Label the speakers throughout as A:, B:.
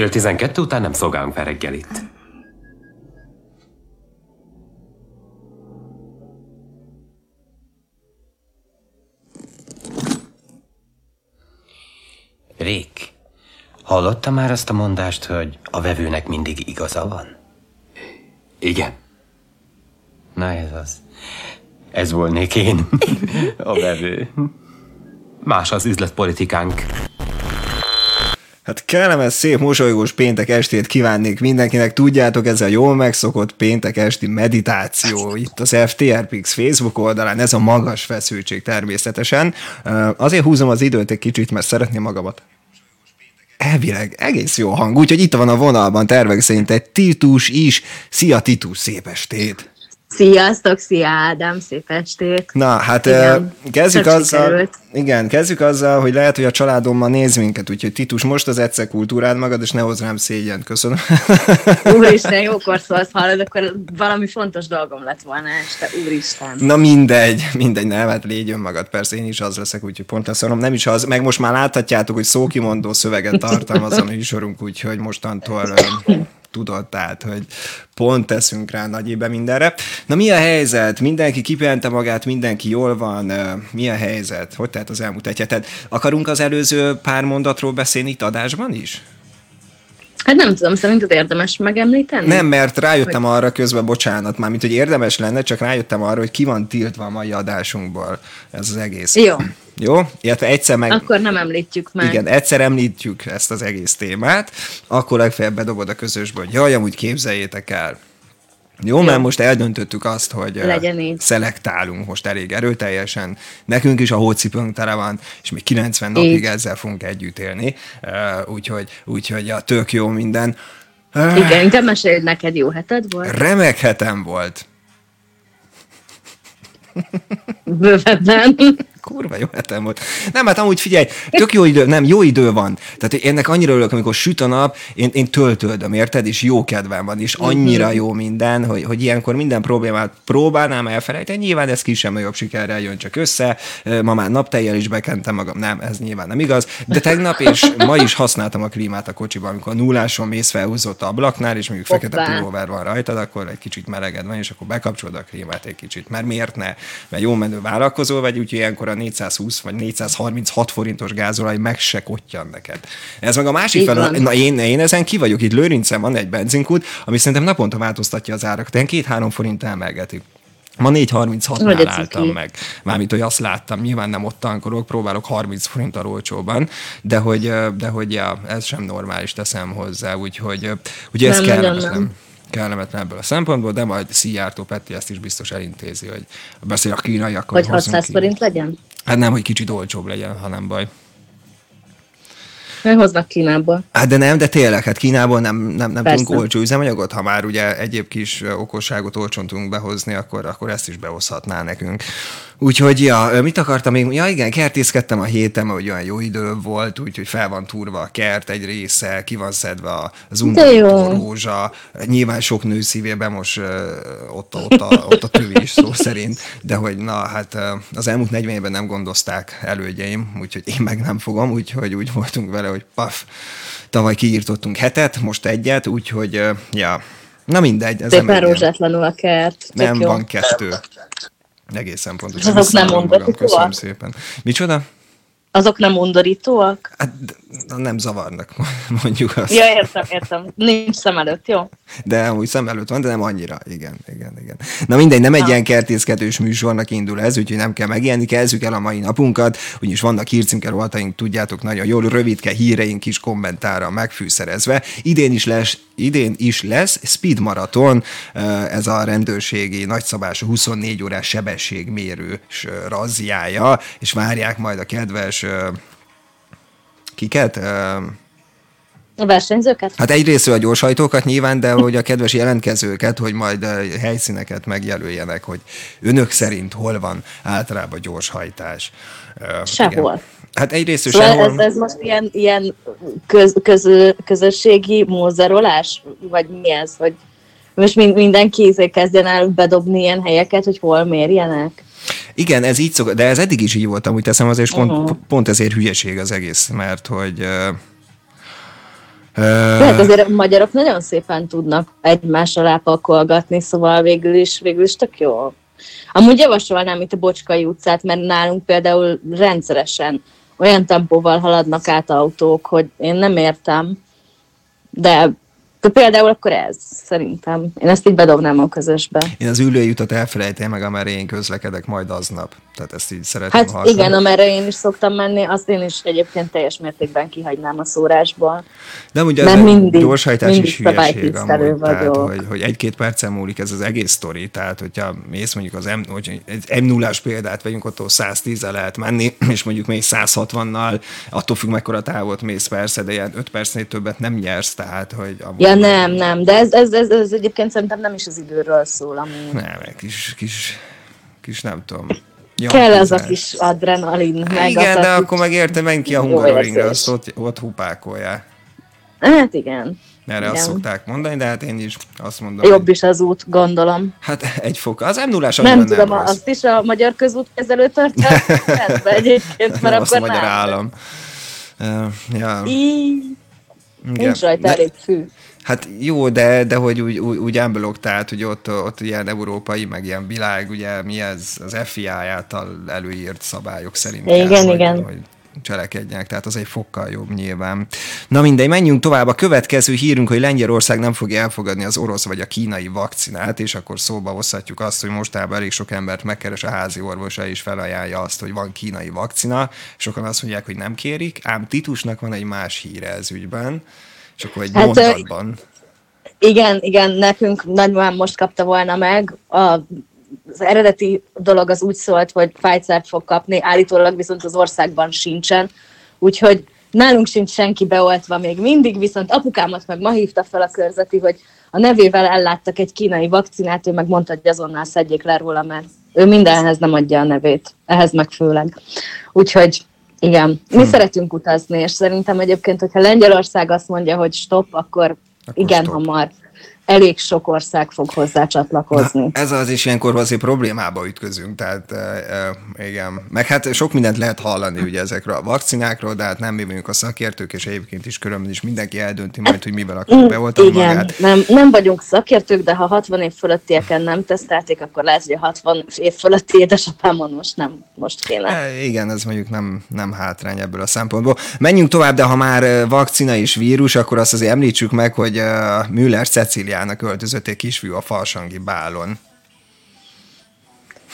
A: Fél tizenkettő után nem szolgálunk fel reggelit. Rick, hallotta már azt a mondást, hogy a vevőnek mindig igaza van? Igen. Na ez az. Ez volnék én, a vevő. Más az üzletpolitikánk.
B: Hát kellemes, szép, mosolygós péntek estét kívánnék mindenkinek. Tudjátok, ez a jól megszokott péntek esti meditáció itt az FTRPX Facebook oldalán. Ez a magas feszültség természetesen. Azért húzom az időt egy kicsit, mert szeretném magamat elvileg egész jó hang, úgyhogy itt van a vonalban tervek szerint egy Titus is. Szia Titus, szép estét!
C: Sziasztok, szia Ádám, szép estét!
B: Na, hát igen, kezdjük azzal, sikerült. igen, kezdjük azzal, hogy lehet, hogy a családommal néz minket, úgyhogy Titus, most az egyszer kultúrád magad, és ne hozz rám szégyen, köszönöm.
C: Úristen, jókor szólsz, hallod, akkor valami fontos dolgom lett volna este, úristen.
B: Na mindegy, mindegy, nem, hát légy önmagad, persze én is az leszek, úgyhogy pont lesz nem is az, meg most már láthatjátok, hogy szókimondó szöveget tartalmaz a műsorunk, úgyhogy mostantól tudod, tehát, hogy pont teszünk rá nagy ébe mindenre. Na mi a helyzet? Mindenki kipihente magát, mindenki jól van. Mi a helyzet? Hogy tehát az elmúlt egy heted? Akarunk az előző pár mondatról beszélni itt adásban is?
C: Hát nem tudom, szerinted érdemes megemlíteni?
B: Nem, mert rájöttem hogy... arra közben, bocsánat, már mint hogy érdemes lenne, csak rájöttem arra, hogy ki van tiltva a mai adásunkból ez az egész.
C: Jó.
B: Jó? Illetve egyszer meg...
C: Akkor nem említjük meg.
B: Igen, egyszer említjük ezt az egész témát, akkor legfeljebb bedobod a közösből, hogy jaj, amúgy képzeljétek el. Jó, Jó, mert most eldöntöttük azt, hogy Legyen így. szelektálunk most elég erőteljesen. Nekünk is a hócipőnk tele van, és még 90 napig így. ezzel fogunk együtt élni. Úgyhogy, úgyhogy ja, tök jó minden.
C: Igen, de mesélj, neked jó heted volt?
B: Remek hetem volt.
C: Bővebben.
B: Kurva jó hetem volt. Nem, hát amúgy figyelj, tök jó idő, nem, jó idő van. Tehát ennek annyira örülök, amikor süt a nap, én, én töltődöm, érted? És jó kedvem van, és annyira mhm. jó minden, hogy, hogy ilyenkor minden problémát próbálnám elfelejteni. Nyilván ez ki sem jobb sikerrel jön csak össze. Ma már naptejjel is bekentem magam. Nem, ez nyilván nem igaz. De tegnap és ma is használtam a klímát a kocsiban, amikor a nulláson mész felhúzott a ablaknál, és mondjuk fekete pulóver van rajtad, akkor egy kicsit meleged van, és akkor bekapcsolod a klímát egy kicsit. Mert miért ne? Mert jó menő vállalkozó vagy, úgyhogy ilyenkor a 420 vagy 436 forintos gázolaj meg se kottyan neked. Ez meg a másik fel, na én, én ezen ki vagyok, itt Lőrincen van egy benzinkút, ami szerintem naponta változtatja az árakat, ilyen két-három forint emelgeti. Ma 4.36-nál álltam meg. Mármint, hogy azt láttam, nyilván nem ott tankolok, próbálok 30 forinttal olcsóban, de hogy, de hogy ja, ez sem normális teszem hozzá, úgyhogy, ugye ez kell. Nem. Nem kellemetlen ebből a szempontból, de majd Szijjártó Petti ezt is biztos elintézi, hogy beszél a kínaiakkal.
C: Hogy 600 ki. forint legyen?
B: Hát nem, hogy kicsit olcsóbb legyen, ha nem baj.
C: Hoznak Kínából.
B: Hát de nem, de tényleg, hát Kínából nem, nem, nem tudunk olcsó üzemanyagot, ha már ugye egyéb kis okosságot olcsón tudunk behozni, akkor, akkor ezt is behozhatná nekünk. Úgyhogy, ja, mit akartam még? Ja, igen, kertészkedtem a héten, hogy olyan jó idő volt, úgyhogy fel van turva a kert egy része, ki van szedve az undorító rózsa. Nyilván sok nő szívében most uh, ott, ott, a, ott a tövi is szó szerint, de hogy na, hát az elmúlt 40 évben nem gondozták elődjeim, úgyhogy én meg nem fogom, úgyhogy úgy voltunk vele, hogy paf, tavaly kiírtottunk hetet, most egyet, úgyhogy, uh, ja, na mindegy.
C: Ez Szépen rózsátlanul a kert.
B: Nem,
C: jó.
B: van kettő. Egészen pontosan. Azok nem
C: mondani
B: Köszönöm szépen. Micsoda?
C: Azok nem undorítóak?
B: Hát nem zavarnak, mondjuk azt.
C: Ja, értem, értem. Nincs szem előtt, jó?
B: De amúgy szem előtt van, de nem annyira. Igen, igen, igen. Na mindegy, nem egy ha. ilyen kertészkedős műsornak indul ez, úgyhogy nem kell megijedni, kezdjük el a mai napunkat, úgyis vannak hírcímke rovataink, tudjátok nagyon jól, rövidke híreink is kommentára megfűszerezve. Idén is lesz, idén is lesz Speed Marathon, ez a rendőrségi nagyszabású 24 órás sebességmérő razziája, és várják majd a kedves kiket?
C: A versenyzőket?
B: Hát egyrészt a gyorshajtókat nyilván, de hogy a kedves jelentkezőket, hogy majd helyszíneket megjelöljenek, hogy önök szerint hol van általában gyorshajtás.
C: Sehol. Igen.
B: Hát egyrészt
C: szóval sehol... ez, ez most ilyen, ilyen köz, köz, közösségi mózerolás? Vagy mi ez? Hogy most mindenki izé kezdjen el bedobni ilyen helyeket, hogy hol mérjenek?
B: Igen, ez így szok, de ez eddig is így volt, amúgy teszem, azért uh-huh. pont, pont ezért hülyeség az egész, mert hogy
C: Hát azért a magyarok nagyon szépen tudnak egymás alá pakolgatni, szóval végül is, végül is tök jó. Amúgy javasolnám itt a Bocskai utcát, mert nálunk például rendszeresen olyan tempóval haladnak át autók, hogy én nem értem, de de például akkor ez, szerintem. Én ezt így bedobnám a közösbe.
B: Én az ülőjutat elfelejtem meg, amerre én közlekedek majd aznap. Tehát ezt így szeretném
C: Hát hallani. igen, amerre én is szoktam menni, azt én is egyébként teljes mértékben kihagynám a szórásból.
B: De ugye ez mindig, gyorshajtás mindig is hülyeség amúgy, tehát, hogy, hogy egy-két percen múlik ez az egész sztori, tehát hogyha mész mondjuk az M, hogy egy m 0 példát vegyünk, ott 110 lehet menni, és mondjuk még 160-nal, attól függ mekkora távot mész persze, de ilyen 5 percnél többet nem nyersz, tehát hogy
C: amúgy Ja nem, nem, de ez, ez, ez, ez egyébként szerintem nem is az időről szól. Ami...
B: Nem, kis, kis, kis nem tudom
C: Ja, Kell az a kis adrenalin.
B: Meg igen, de akkor meg érte, menj ki a Hungaroringre, azt ott, ott hupákolja.
C: Hát igen.
B: Erre
C: igen.
B: azt szokták mondani, de hát én is azt mondom.
C: Jobb is az út, gondolom.
B: Hát egy fok. Az m 0
C: Nem tudom, nem azt is a magyar közút kezelő tartja egyébként, mert akkor
B: a magyar nem. állam. Uh, ja.
C: Így. Nincs rajta de, elég fű.
B: Hát jó, de, de hogy úgy, úgy, úgy unblock, tehát hogy ott, ott ilyen európai, meg ilyen világ, ugye mi ez az FIA által előírt szabályok szerint.
C: Igen, kell, igen. Hogy, hogy
B: cselekedjenek, tehát az egy fokkal jobb nyilván. Na mindegy, menjünk tovább. A következő hírünk, hogy Lengyelország nem fogja elfogadni az orosz vagy a kínai vakcinát, és akkor szóba hozhatjuk azt, hogy mostában elég sok embert megkeres a házi orvosa, és felajánlja azt, hogy van kínai vakcina. Sokan azt mondják, hogy nem kérik, ám Titusnak van egy más híre ez ügyben és akkor egy hát, mondatban.
C: Igen, igen, nekünk nagymamám most kapta volna meg. A, az eredeti dolog az úgy szólt, hogy Pfizer fog kapni, állítólag viszont az országban sincsen. Úgyhogy nálunk sincs senki beoltva még mindig, viszont apukámat meg ma hívta fel a körzeti, hogy a nevével elláttak egy kínai vakcinát, ő meg mondta, hogy azonnal szedjék le róla, mert ő mindenhez nem adja a nevét, ehhez meg főleg. Úgyhogy igen, mi hmm. szeretünk utazni, és szerintem egyébként, hogyha Lengyelország azt mondja, hogy stop, akkor, akkor igen stop. hamar elég sok ország fog hozzá csatlakozni. Na,
B: ez az is ilyenkor azért problémába ütközünk, tehát e, igen. Meg hát sok mindent lehet hallani ugye ezekről a vakcinákról, de hát nem mi vagyunk a szakértők, és egyébként is körülbelül is mindenki eldönti majd, hogy mivel akar beoltani
C: igen. magát. Nem, nem vagyunk szakértők, de ha 60 év fölöttieken nem tesztelték, akkor lehet, hogy a 60 év fölötti édesapámon most nem most kéne.
B: E, igen, ez mondjuk nem, nem hátrány ebből a szempontból. Menjünk tovább, de ha már vakcina és vírus, akkor azt azért említsük meg, hogy Müller Cecilia Angliának öltözött egy kisfiú a farsangi bálon.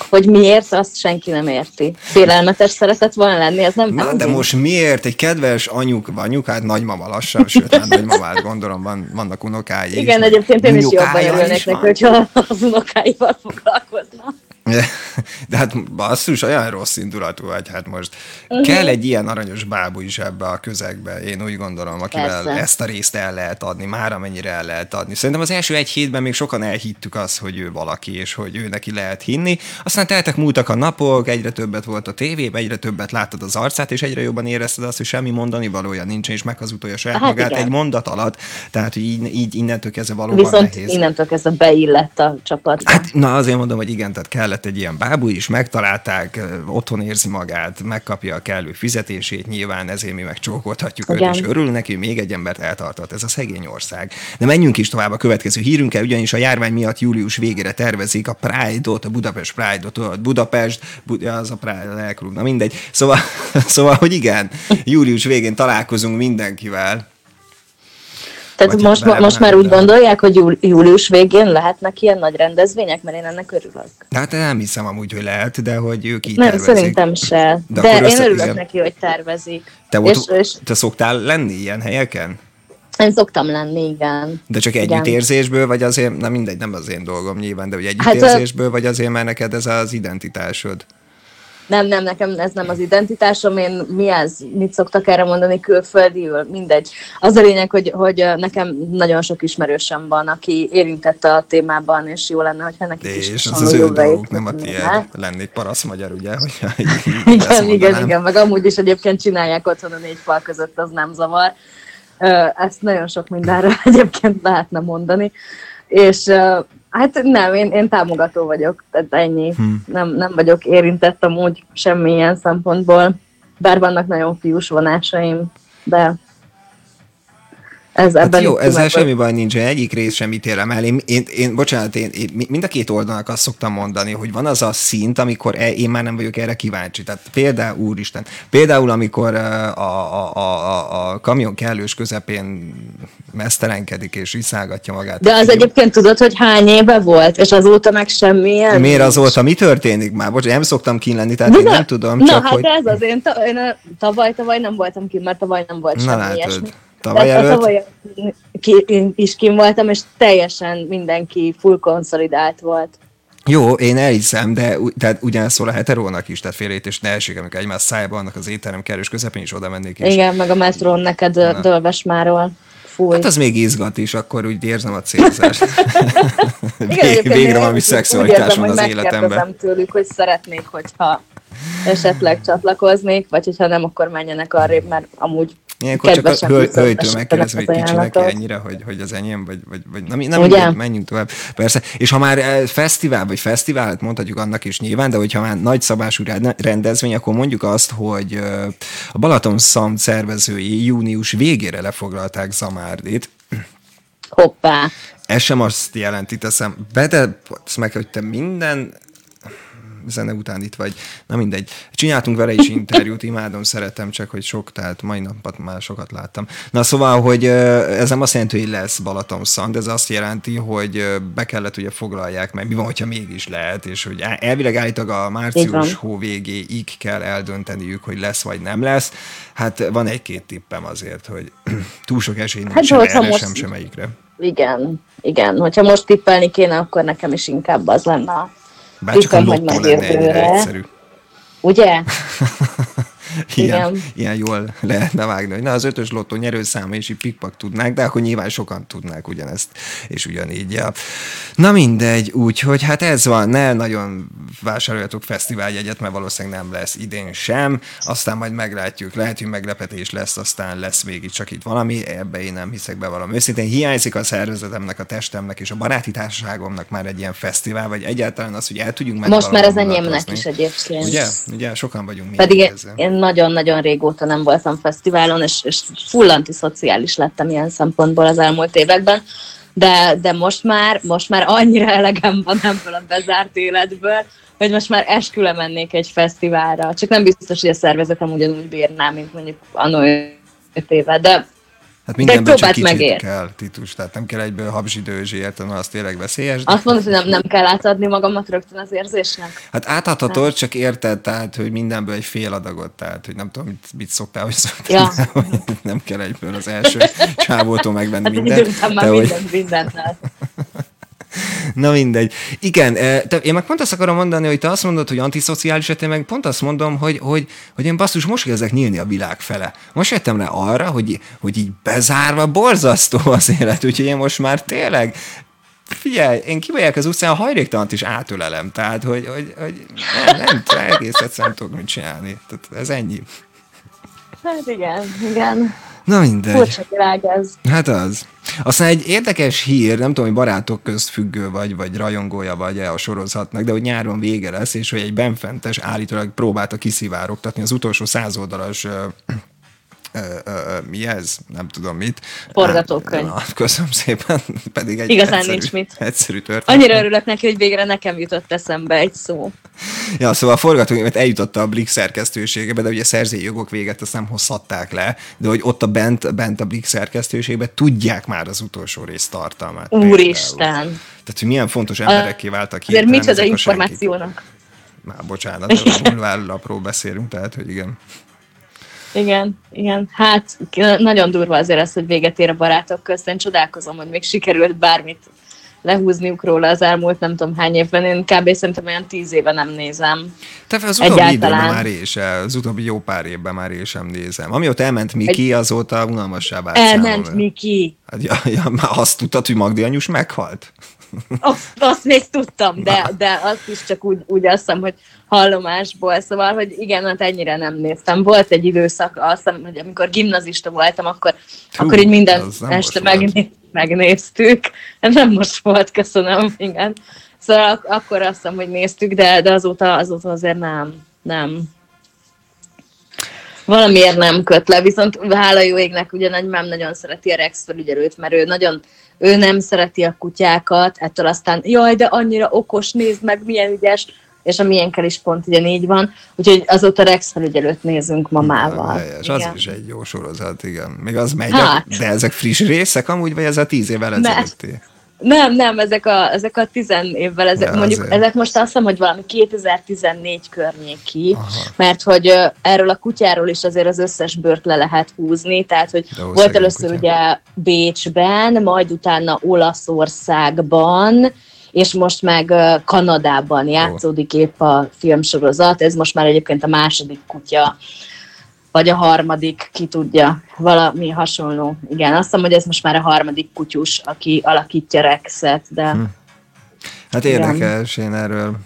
C: Hogy miért, azt senki nem érti. Félelmetes szeretett volna lenni, ez nem
B: Na, de most miért? Egy kedves anyuk, anyukád, nagymama lassan, sőt, már nagymamát gondolom, van, vannak unokái
C: Igen, is. egyébként én is jobban örülnék neki, hogyha az unokáival foglalkozna.
B: De hát basszus, olyan rossz indulatú vagy, hát most uh-huh. kell egy ilyen aranyos bábú is ebbe a közegbe, én úgy gondolom, akivel Persze. ezt a részt el lehet adni, már amennyire el lehet adni. Szerintem az első egy hétben még sokan elhittük azt, hogy ő valaki, és hogy ő neki lehet hinni. Aztán teltek múltak a napok, egyre többet volt a tévében, egyre többet láttad az arcát, és egyre jobban érezted azt, hogy semmi mondani valója nincs, és meghazudolja saját hát magát igen. egy mondat alatt. Tehát, hogy így, így innentől kezdve valóban
C: Viszont
B: nehéz.
C: innentől kezdve beillett a csapatba.
B: Hát, na azért mondom, hogy igen, tehát kellett lett egy ilyen bábú is, megtalálták, otthon érzi magát, megkapja a kellő fizetését, nyilván ezért mi megcsókolhatjuk őt, és örül neki, még egy embert eltartott. Ez a szegény ország. De menjünk is tovább a következő hírünkkel, ugyanis a járvány miatt július végére tervezik a Pride-ot, a Budapest Pride-ot, Budapest, Bud- az a Pride, elkrúg, na mindegy. Szóval, szóval, hogy igen, július végén találkozunk mindenkivel,
C: tehát Vagy most, most már úgy gondolják, hogy július végén lehetnek ilyen nagy rendezvények, mert én ennek örülök.
B: Hát nem hiszem amúgy, hogy lehet, de hogy ők így
C: Nem, tervezik. szerintem se. De, de én örülök igen. neki, hogy tervezik.
B: Te, és, ott, és, te szoktál lenni ilyen helyeken?
C: Én szoktam lenni, igen.
B: De csak együttérzésből, vagy azért, na mindegy, nem az én dolgom nyilván, de hogy hát, együttérzésből, hát, vagy azért, mert neked ez az identitásod?
C: Nem, nem, nekem ez nem az identitásom, én mi ez, mit szoktak erre mondani külföldiül, mindegy. Az a lényeg, hogy, hogy nekem nagyon sok ismerősöm van, aki érintett a témában, és jó lenne, hogyha neki is
B: És az az ő dolguk, nem a tiéd, lennék parasz magyar, ugye? Hogyha így,
C: így igen, igen, igen, meg amúgy is egyébként csinálják otthon a négy fal között, az nem zavar. Ezt nagyon sok mindenre egyébként lehetne mondani. És Hát nem, én, én támogató vagyok, tehát ennyi. Hmm. Nem, nem vagyok érintett amúgy semmilyen szempontból, bár vannak nagyon fiús vonásaim, de Ez,
B: Hát
C: ebben
B: jó, ezzel semmi baj nincs, egyik rész sem ítélem el. Én, én, én bocsánat, én, én mind a két oldalnak azt szoktam mondani, hogy van az a szint, amikor e, én már nem vagyok erre kíváncsi. Tehát például, úristen, például amikor a, a, a, a, kamion kellős közepén mesztelenkedik és iszálgatja magát.
C: De az egyébként tudod, hogy hány éve volt, és azóta meg semmilyen.
B: Miért azóta mi történik már? Bocs, nem szoktam kínlenni, tehát
C: De
B: én nem tudom,
C: na,
B: csak
C: hát
B: hogy...
C: ez az, én, ta, én a, tavaly, tavaly nem voltam ki, mert tavaly nem volt
B: Na
C: semmi
B: látod,
C: ilyesmi.
B: Tavaly előtt-
C: tavaly ki, is kim voltam, és teljesen mindenki full konszolidált volt.
B: Jó, én elhiszem, de tehát ugyanezt szól a heterónak is, tehát félreértés ne esik, amikor egymás szájában vannak az étterem kerős közepén is oda mennék és
C: Igen, meg a metrón neked
B: Na.
C: dölvesmáról. Fúj.
B: Hát az még izgat is, akkor úgy érzem a célzást. Vég, végre valami szexualitás van az életemben.
C: tőlük, hogy szeretnék, hogyha esetleg csatlakoznék, vagy hogyha nem, akkor menjenek arrébb, mert amúgy
B: Ilyenkor csak a
C: kedvesen
B: höl-
C: viszont
B: hölgytől
C: esetleg
B: megkérdezem, hogy
C: az
B: kicsi neki
C: ajánlatot.
B: ennyire, hogy, hogy az enyém, vagy, vagy, vagy na, mi- nem
C: Ugye?
B: mindegy, menjünk tovább. Persze. És ha már eh, fesztivál, vagy fesztivált mondhatjuk annak is nyilván, de hogyha már nagy szabású rend- rendezvény, akkor mondjuk azt, hogy ö, a Balaton Szam szervezői június végére lefoglalták Zamárdit,
C: Hoppá.
B: Ez sem azt jelenti, teszem be, de meg, hogy te minden zene után itt vagy. Na mindegy. Csináltunk vele is interjút, imádom, szeretem, csak hogy sok, tehát mai napot már sokat láttam. Na szóval, hogy ez nem azt jelenti, hogy lesz Balaton Szand, ez azt jelenti, hogy be kellett ugye foglalják meg, mi van, hogyha mégis lehet, és hogy elvileg állítólag a március hó végéig kell eldönteniük, hogy lesz vagy nem lesz. Hát van egy-két tippem azért, hogy túl sok esély nincs
C: Hát,
B: sem erre,
C: most-
B: sem semmelyikre.
C: Igen, igen. Hogyha most tippelni kéne, akkor nekem is inkább az lenne. a
B: Bár csak a lottó lenne
C: jövőre.
B: egyszerű.
C: Ugye?
B: Ilyen,
C: Igen.
B: ilyen jól lehetne vágni, hogy na az ötös lottó nyerőszáma és így pikpak tudnák, de akkor nyilván sokan tudnák ugyanezt, és ugyanígy. Ja. Na mindegy, úgyhogy hát ez van, ne nagyon vásároljatok fesztiváljegyet, mert valószínűleg nem lesz idén sem, aztán majd meglátjuk, lehet, hogy meglepetés lesz, aztán lesz végig csak itt valami, ebbe én nem hiszek be valami. Őszintén hiányzik a szervezetemnek, a testemnek és a baráti társaságomnak már egy ilyen fesztivál, vagy egyáltalán az, hogy el tudjunk menni
C: Most már az enyémnek is egyébként.
B: Ugye? Ugye? Sokan vagyunk
C: Pedig én nagyon-nagyon régóta nem voltam fesztiválon, és, és full antiszociális lettem ilyen szempontból az elmúlt években, de, de most már, most már annyira elegem van ebből a bezárt életből, hogy most már esküle mennék egy fesztiválra. Csak nem biztos, hogy a szervezetem ugyanúgy bírná, mint mondjuk annó öt éve, de
B: Hát mindenben csak kicsit
C: megér.
B: kell, Titus, tehát nem kell egyből habzsidőzsi, érted, mert az tényleg veszélyes. de-
C: azt mondod, hogy nem, nem kell átadni magamat rögtön az érzésnek?
B: Hát átadhatod, csak érted, tehát, hogy mindenből egy fél adagot, tehát, hogy nem tudom, mit, mit szoktál, hogy szoktál,
C: Ja.
B: de, hogy nem kell egyből az első csávótól megvenni
C: Hát
B: mindent. hogy,
C: mindent, mindent.
B: na mindegy. Igen, eh, te, én meg pont azt akarom mondani, hogy te azt mondod, hogy antiszociális, hát én meg pont azt mondom, hogy, hogy, hogy én basszus, most kezdek nyílni a világ fele. Most jöttem rá arra, hogy, hogy így bezárva borzasztó az élet, úgyhogy én most már tényleg Figyelj, én kimegyek az utcán, a hajléktalant is átölelem, tehát, hogy, hogy, hogy nem, nem, egész egyszerűen tudok mit csinálni. Tehát ez ennyi.
C: Hát igen, igen.
B: Na mindegy.
C: Furcsa világ ez.
B: Hát az. Aztán egy érdekes hír, nem tudom, hogy barátok közt függő vagy, vagy rajongója vagy -e a sorozatnak, de hogy nyáron vége lesz, és hogy egy benfentes állítólag próbálta kiszivárogtatni az utolsó százoldalas ö, ö, mi ez? Nem tudom mit.
C: Forgatókönyv.
B: Na, köszönöm szépen, pedig egy
C: Igazán
B: egyszerű,
C: nincs mit.
B: egyszerű történet.
C: Annyira örülök neki, hogy végre nekem jutott eszembe egy szó.
B: Ja, szóval a forgatókönyvet eljutotta a Blik szerkesztőségebe, de ugye szerzői jogok véget azt nem hozhatták le, de hogy ott a bent, bent a Blik szerkesztőségbe tudják már az utolsó rész tartalmát. például.
C: Úristen!
B: Tehát, hogy milyen fontos emberekké váltak
C: Azért
B: hirtelen
C: micsoda információnak.
B: Már bocsánat, a bulvárlapról beszélünk, tehát, hogy igen.
C: Igen, igen. Hát nagyon durva azért az, hogy véget ér a barátok közt. Én csodálkozom, hogy még sikerült bármit lehúzniuk róla az elmúlt nem tudom hány évben. Én kb. szerintem olyan tíz éve nem nézem.
B: Te az utóbbi időben már sem, az utóbbi jó pár évben már én sem nézem. Amióta elment Miki, azóta unalmassá vált
C: Elment
B: számomra.
C: Miki.
B: Hát, ja, ja, már azt tudtad, hogy Magdi anyus meghalt?
C: Azt, azt még tudtam, de, de azt is csak úgy, úgy azt hiszem, hogy hallomásból, szóval, hogy igen, hát ennyire nem néztem. Volt egy időszak, azt hiszem, hogy amikor gimnazista voltam, akkor,
B: Hú,
C: akkor így minden este megné- megnéztük. Nem most volt, köszönöm, igen. Szóval ak- akkor azt hiszem, hogy néztük, de, de azóta, azóta azért nem. Nem. Valamiért nem köt le, viszont hála jó égnek ugye nagymám nagyon szereti a Rex felügyelőt, mert ő nagyon ő nem szereti a kutyákat, ettől aztán jaj, de annyira okos, nézd meg, milyen ügyes, és a miénkkel is pont ugyanígy van, úgyhogy azóta Rex felügyelőt nézünk mamával.
B: Ja, az is egy jó sorozat, igen. Még az megy, hát. de ezek friss részek amúgy, vagy ez a tíz évvel ezelőtti?
C: Nem, nem, ezek a, ezek a tizen évvel, ezek, ja, mondjuk, azért. ezek most azt hiszem, hogy valami 2014 környéki, Aha. mert hogy uh, erről a kutyáról is azért az összes bört le lehet húzni, tehát hogy De volt először kutya. ugye Bécsben, majd utána Olaszországban, és most meg Kanadában játszódik épp a filmsorozat, ez most már egyébként a második kutya, vagy a harmadik, ki tudja, valami hasonló. Igen, azt hiszem, hogy ez most már a harmadik kutyus, aki alakítja Rexet, de... Hm.
B: Hát érdekes, én erről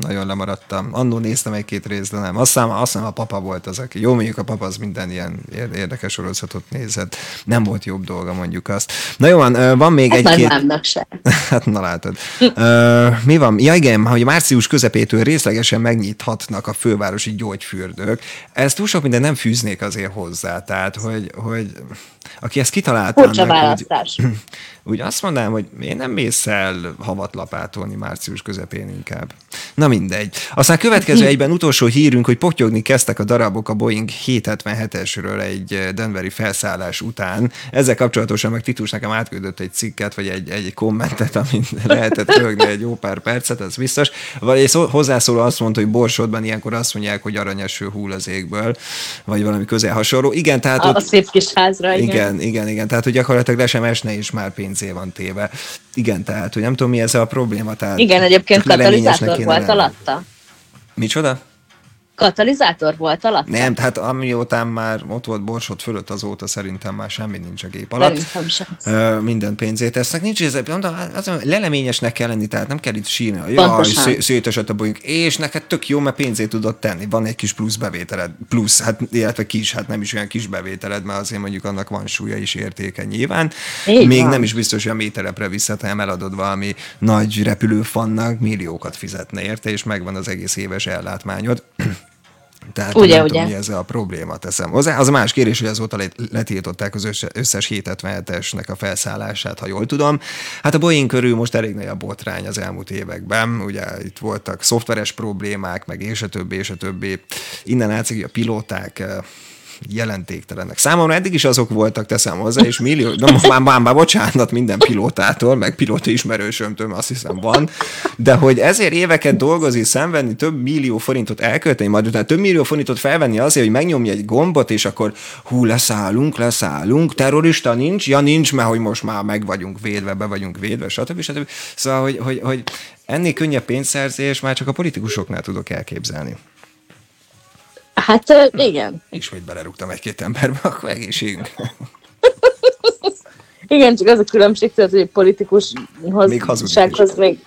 B: nagyon lemaradtam. Annó néztem egy-két részt, de nem. Azt hiszem, azt hiszem a papa volt az, aki. Jó, mondjuk a papa az minden ilyen érdekes sorozatot nézett. Nem volt jobb dolga, mondjuk azt. Na jó, van, van még
C: hát
B: egy-két... hát na látod. uh, mi van? Ja igen, hogy március közepétől részlegesen megnyithatnak a fővárosi gyógyfürdők. Ezt túl sok minden nem fűznék azért hozzá. Tehát, hogy, hogy aki ezt kitalálta...
C: Furcsa választás.
B: Úgy, úgy azt mondanám, hogy én nem mész el havat lapátolni március közepén inkább. Na mindegy. Aztán következő egyben utolsó hírünk, hogy potyogni kezdtek a darabok a Boeing 777-esről egy Denveri felszállás után. Ezzel kapcsolatosan meg Titus nekem átküldött egy cikket, vagy egy, egy kommentet, amit lehetett rögni egy jó pár percet, ez biztos. Vagy egy hozzászóló azt mondta, hogy Borsodban ilyenkor azt mondják, hogy aranyeső hull az égből, vagy valami közel hasonló. Igen, tehát
C: a, ott, a szép kis házra,
B: igen. igen. Igen, igen, tehát hogy gyakorlatilag le sem esne, és már pénzé van téve. Igen, tehát, hogy nem tudom, mi ez a probléma. Tehát
C: igen, egyébként katalizátor volt alatta.
B: Micsoda?
C: Katalizátor volt alatt?
B: Nem, tehát amióta már ott volt borsot fölött, azóta szerintem már semmi nincs a gép alatt. Szerintem minden pénzét tesznek. Nincs ez, mondom, az, leleményesnek kell lenni, tehát nem kell itt sírni. Jaj, szétesett a bolyunk. És neked tök jó, mert pénzét tudod tenni. Van egy kis plusz bevételed. Plusz, hát illetve kis, hát nem is olyan kis bevételed, mert azért mondjuk annak van súlya is értéke nyilván. Így Még van. nem is biztos, hogy a méterepre visszatem eladod valami nagy repülőfannak, milliókat fizetne érte, és megvan az egész éves ellátmányod. Tehát ugye, nem ugye. Tudom, mi ez a probléma teszem. Az, az a más kérés, hogy azóta letiltották az összes 777-esnek a felszállását, ha jól tudom. Hát a Boeing körül most elég nagy a botrány az elmúlt években. Ugye itt voltak szoftveres problémák, meg és a többi, és a többi. Innen látszik, hogy a pilóták eh, jelentéktelenek. Számomra eddig is azok voltak, teszem hozzá, és millió, de már, már, már bocsánat minden pilótától, meg pilóta ismerősömtől, azt hiszem van, de hogy ezért éveket dolgozni, szenvedni, több millió forintot elkölteni, majd utána több millió forintot felvenni azért, hogy megnyomja egy gombot, és akkor hú, leszállunk, leszállunk, terrorista nincs, ja nincs, mert hogy most már meg vagyunk védve, be vagyunk védve, stb. stb. Szóval, hogy, hogy, hogy ennél könnyebb pénzszerzés már csak a politikusoknál tudok elképzelni.
C: Hát igen.
B: Hogy belerúgtam egy-két emberbe, akkor egészségünk.
C: igen, csak az a különbség, hogy egy politikushoz még hazudni még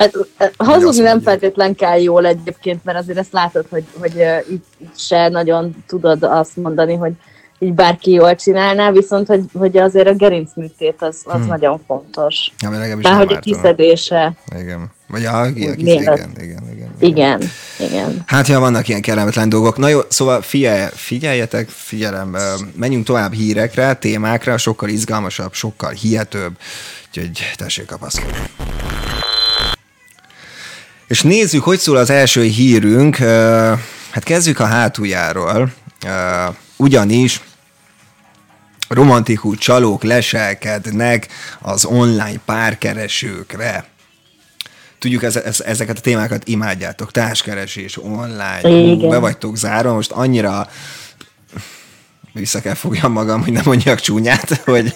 C: Hát, hazudni nem feltétlen kell jól egyébként, mert azért ezt látod, hogy, hogy itt, itt se nagyon tudod azt mondani, hogy így bárki jól csinálná, viszont hogy, hogy azért a gerincműtét az, az hmm. nagyon fontos.
B: Ja,
C: Már hogy a kiszedése.
B: Igen. Vagy a, igen, igen, igen, igen,
C: igen. Igen, igen.
B: Hát, ja, vannak ilyen kellemetlen dolgok. Na jó, szóval figyelj, figyeljetek, figyelem, menjünk tovább hírekre, témákra, sokkal izgalmasabb, sokkal hihetőbb, úgyhogy tessék kapaszkodni. És nézzük, hogy szól az első hírünk. Hát kezdjük a hátuljáról. Ugyanis romantikus csalók leselkednek az online párkeresőkre. Tudjuk, ez, ez, ezeket a témákat imádjátok. Társkeresés, online, hú, be vagytok zárva, most annyira vissza kell fogjam magam, hogy nem mondjak csúnyát, hogy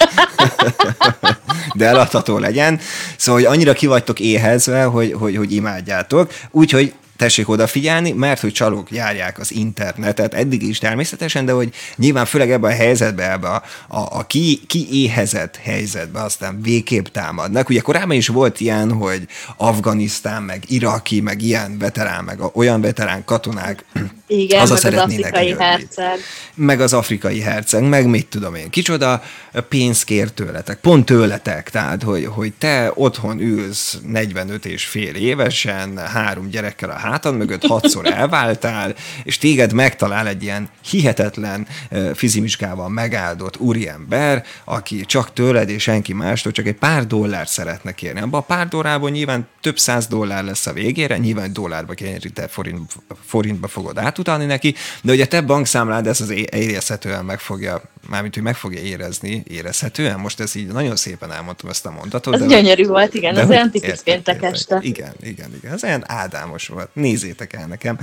B: de eladható legyen. Szóval, hogy annyira kivagytok éhezve, hogy, hogy, hogy imádjátok. Úgyhogy tessék odafigyelni, mert hogy csalók járják az internetet, eddig is természetesen, de hogy nyilván főleg ebben a helyzetben, ebben a, a, a ki, kiéhezett helyzetben aztán végképp támadnak. Ugye korábban is volt ilyen, hogy Afganisztán, meg Iraki, meg ilyen veterán, meg olyan veterán katonák
C: Igen, az meg az afrikai herceg.
B: Meg az afrikai herceg, meg mit tudom én. Kicsoda pénzt kér tőletek, pont tőletek. Tehát, hogy, hogy te otthon ülsz 45 és fél évesen, három gyerekkel a hátad mögött, hatszor elváltál, és téged megtalál egy ilyen hihetetlen fizimiskával megáldott úriember, aki csak tőled és senki mástól csak egy pár dollárt szeretne kérni. Abban a pár dollárból nyilván több száz dollár lesz a végére, nyilván dollárba te forint, forintba fogod átutalni neki, de ugye te bankszámlád ezt az érezhetően meg fogja, mármint, hogy meg fogja érezni, érezhetően, most ez így nagyon szépen elmondtam ezt a mondatot.
C: Ez de gyönyörű volt, igen, az olyan tipikus péntek este.
B: Igen, igen, igen, ez olyan ádámos volt, nézzétek el nekem.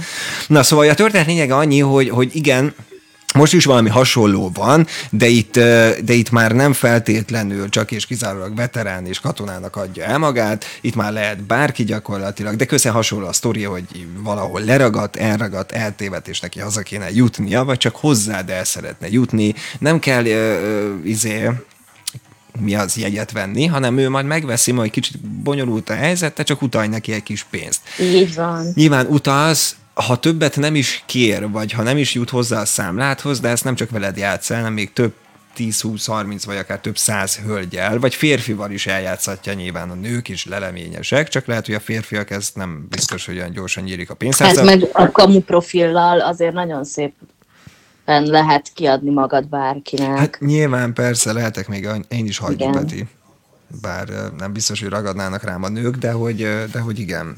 B: Na szóval a történet lényege annyi, hogy, hogy igen, most is valami hasonló van, de itt, de itt már nem feltétlenül csak és kizárólag veterán és katonának adja el magát, itt már lehet bárki gyakorlatilag, de közel hasonló a sztori, hogy valahol leragadt, elragadt, eltévedt, és neki haza kéne jutnia, vagy csak hozzád el szeretne jutni. Nem kell uh, izé, mi az jegyet venni, hanem ő majd megveszi, majd kicsit bonyolult a helyzet, te csak utalj neki egy kis pénzt.
C: Így van.
B: Nyilván utaz, ha többet nem is kér, vagy ha nem is jut hozzá a számláthoz, de ezt nem csak veled játsz el, hanem még több 10-20-30 vagy akár több száz hölgyel, vagy férfival is eljátszhatja nyilván a nők is leleményesek, csak lehet, hogy a férfiak ezt nem biztos, hogy olyan gyorsan nyírik a pénzházat.
C: Hát meg a kamu profillal azért nagyon szép lehet kiadni magad bárkinek.
B: Hát nyilván persze, lehetek még én is hagyni, Peti bár nem biztos, hogy ragadnának rám a nők, de hogy, de hogy igen,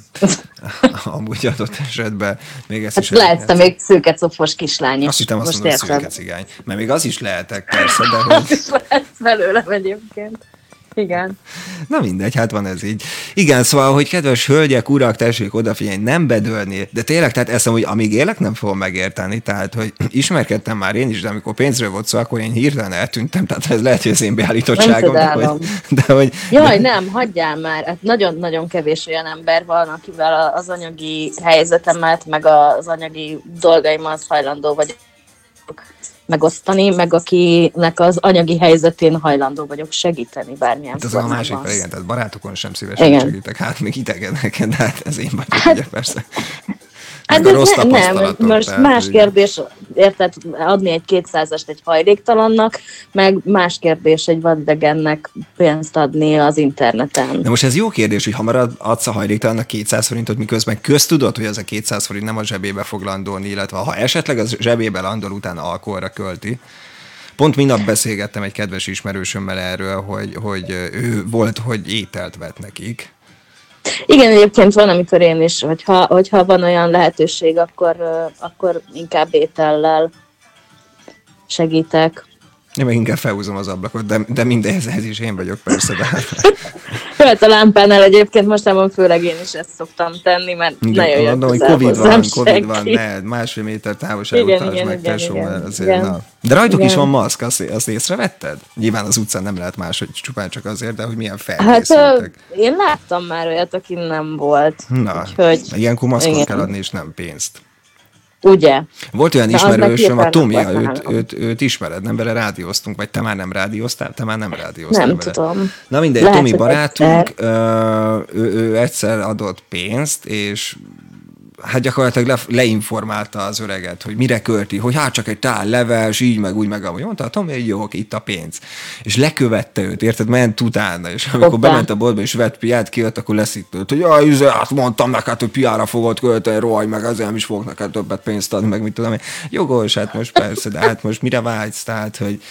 B: amúgy adott esetben még ezt hát is
C: lehet. te még szőke cofos kislány is.
B: Azt hittem azt mondom, szőke cigány, mert még az is lehetek persze, de hogy...
C: belőlem egyébként. Igen.
B: Na mindegy, hát van ez így. Igen, szóval, hogy kedves hölgyek, urak, tessék odafigyelni, nem bedőlni, de tényleg, tehát ezt hogy amíg élek, nem fogom megérteni, tehát, hogy ismerkedtem már én is, de amikor pénzről volt szó, akkor én hirtelen eltűntem, tehát ez lehet, hogy az én beállítottságom. De hogy, de hogy,
C: Jaj, de... nem, hagyjál már. Hát nagyon-nagyon kevés olyan ember van, akivel az anyagi helyzetemet, meg az anyagi dolgaimat hajlandó vagy megosztani, meg akinek az anyagi helyzetén hajlandó vagyok segíteni bármilyen
B: hát az a másik, igen, tehát barátokon sem szívesen igen. segítek, hát még idegeneken, de hát ez én vagyok, hát, ugye persze.
C: Hát de nem, nem, most tehát, más kérdés, érted, adni egy kétszázast egy hajléktalannak, meg más kérdés egy vadidegennek pénzt adni az interneten.
B: De most ez jó kérdés, hogy hamar adsz a hajléktalannak 200 forintot, miközben köztudod, hogy ez a 200 forint nem a zsebébe fog landolni, illetve ha esetleg az zsebébe landol, utána alkoholra költi. Pont minap beszélgettem egy kedves ismerősömmel erről, hogy, hogy ő volt, hogy ételt vett nekik,
C: igen, egyébként van, amikor én is, hogyha, hogyha van olyan lehetőség, akkor, akkor inkább étellel segítek.
B: Én meg inkább felhúzom az ablakot, de, de mindehhez ez is én vagyok persze. De...
C: Hát a lámpánál egyébként mostában főleg én is ezt szoktam tenni, mert igen, nagyon jön
B: hogy Covid van, Covid van, ne, másfél méter távolságot tarts meg, igen, tesó, igen, azért, igen. Na. De rajtuk igen. is van maszk, azt, azt észrevetted? Nyilván az utcán nem lehet más, hogy csupán csak azért, de hogy milyen felkészültek. Hát
C: én láttam már olyat, aki nem volt.
B: Na, úgyhogy, ilyenkor maszkot igen. kell adni, és nem pénzt.
C: Ugye?
B: Volt olyan ismerősöm, a Tomi, őt, őt, őt, ismered, nem vele rádióztunk, vagy te már nem rádióztál, te már nem rádióztál
C: Nem
B: vele.
C: tudom.
B: Na mindegy, Lehet, Tomi barátunk, egyszer. ő, ő egyszer adott pénzt, és hát gyakorlatilag le, leinformálta az öreget, hogy mire költi, hogy hát csak egy tál leves, így meg úgy meg, ahogy mondta, Tomi, hogy jó, itt a pénz. És lekövette őt, érted, ment utána, és amikor Hoppá. bement a boltba és vett piát, kijött, akkor leszítőt, hogy jaj, izé, azt mondtam neked, hogy piára fogod költeni, rohagy meg, azért nem is fogok neked többet pénzt adni, meg mit tudom én. Jogos, hát most persze, de hát most mire vágysz, tehát, hogy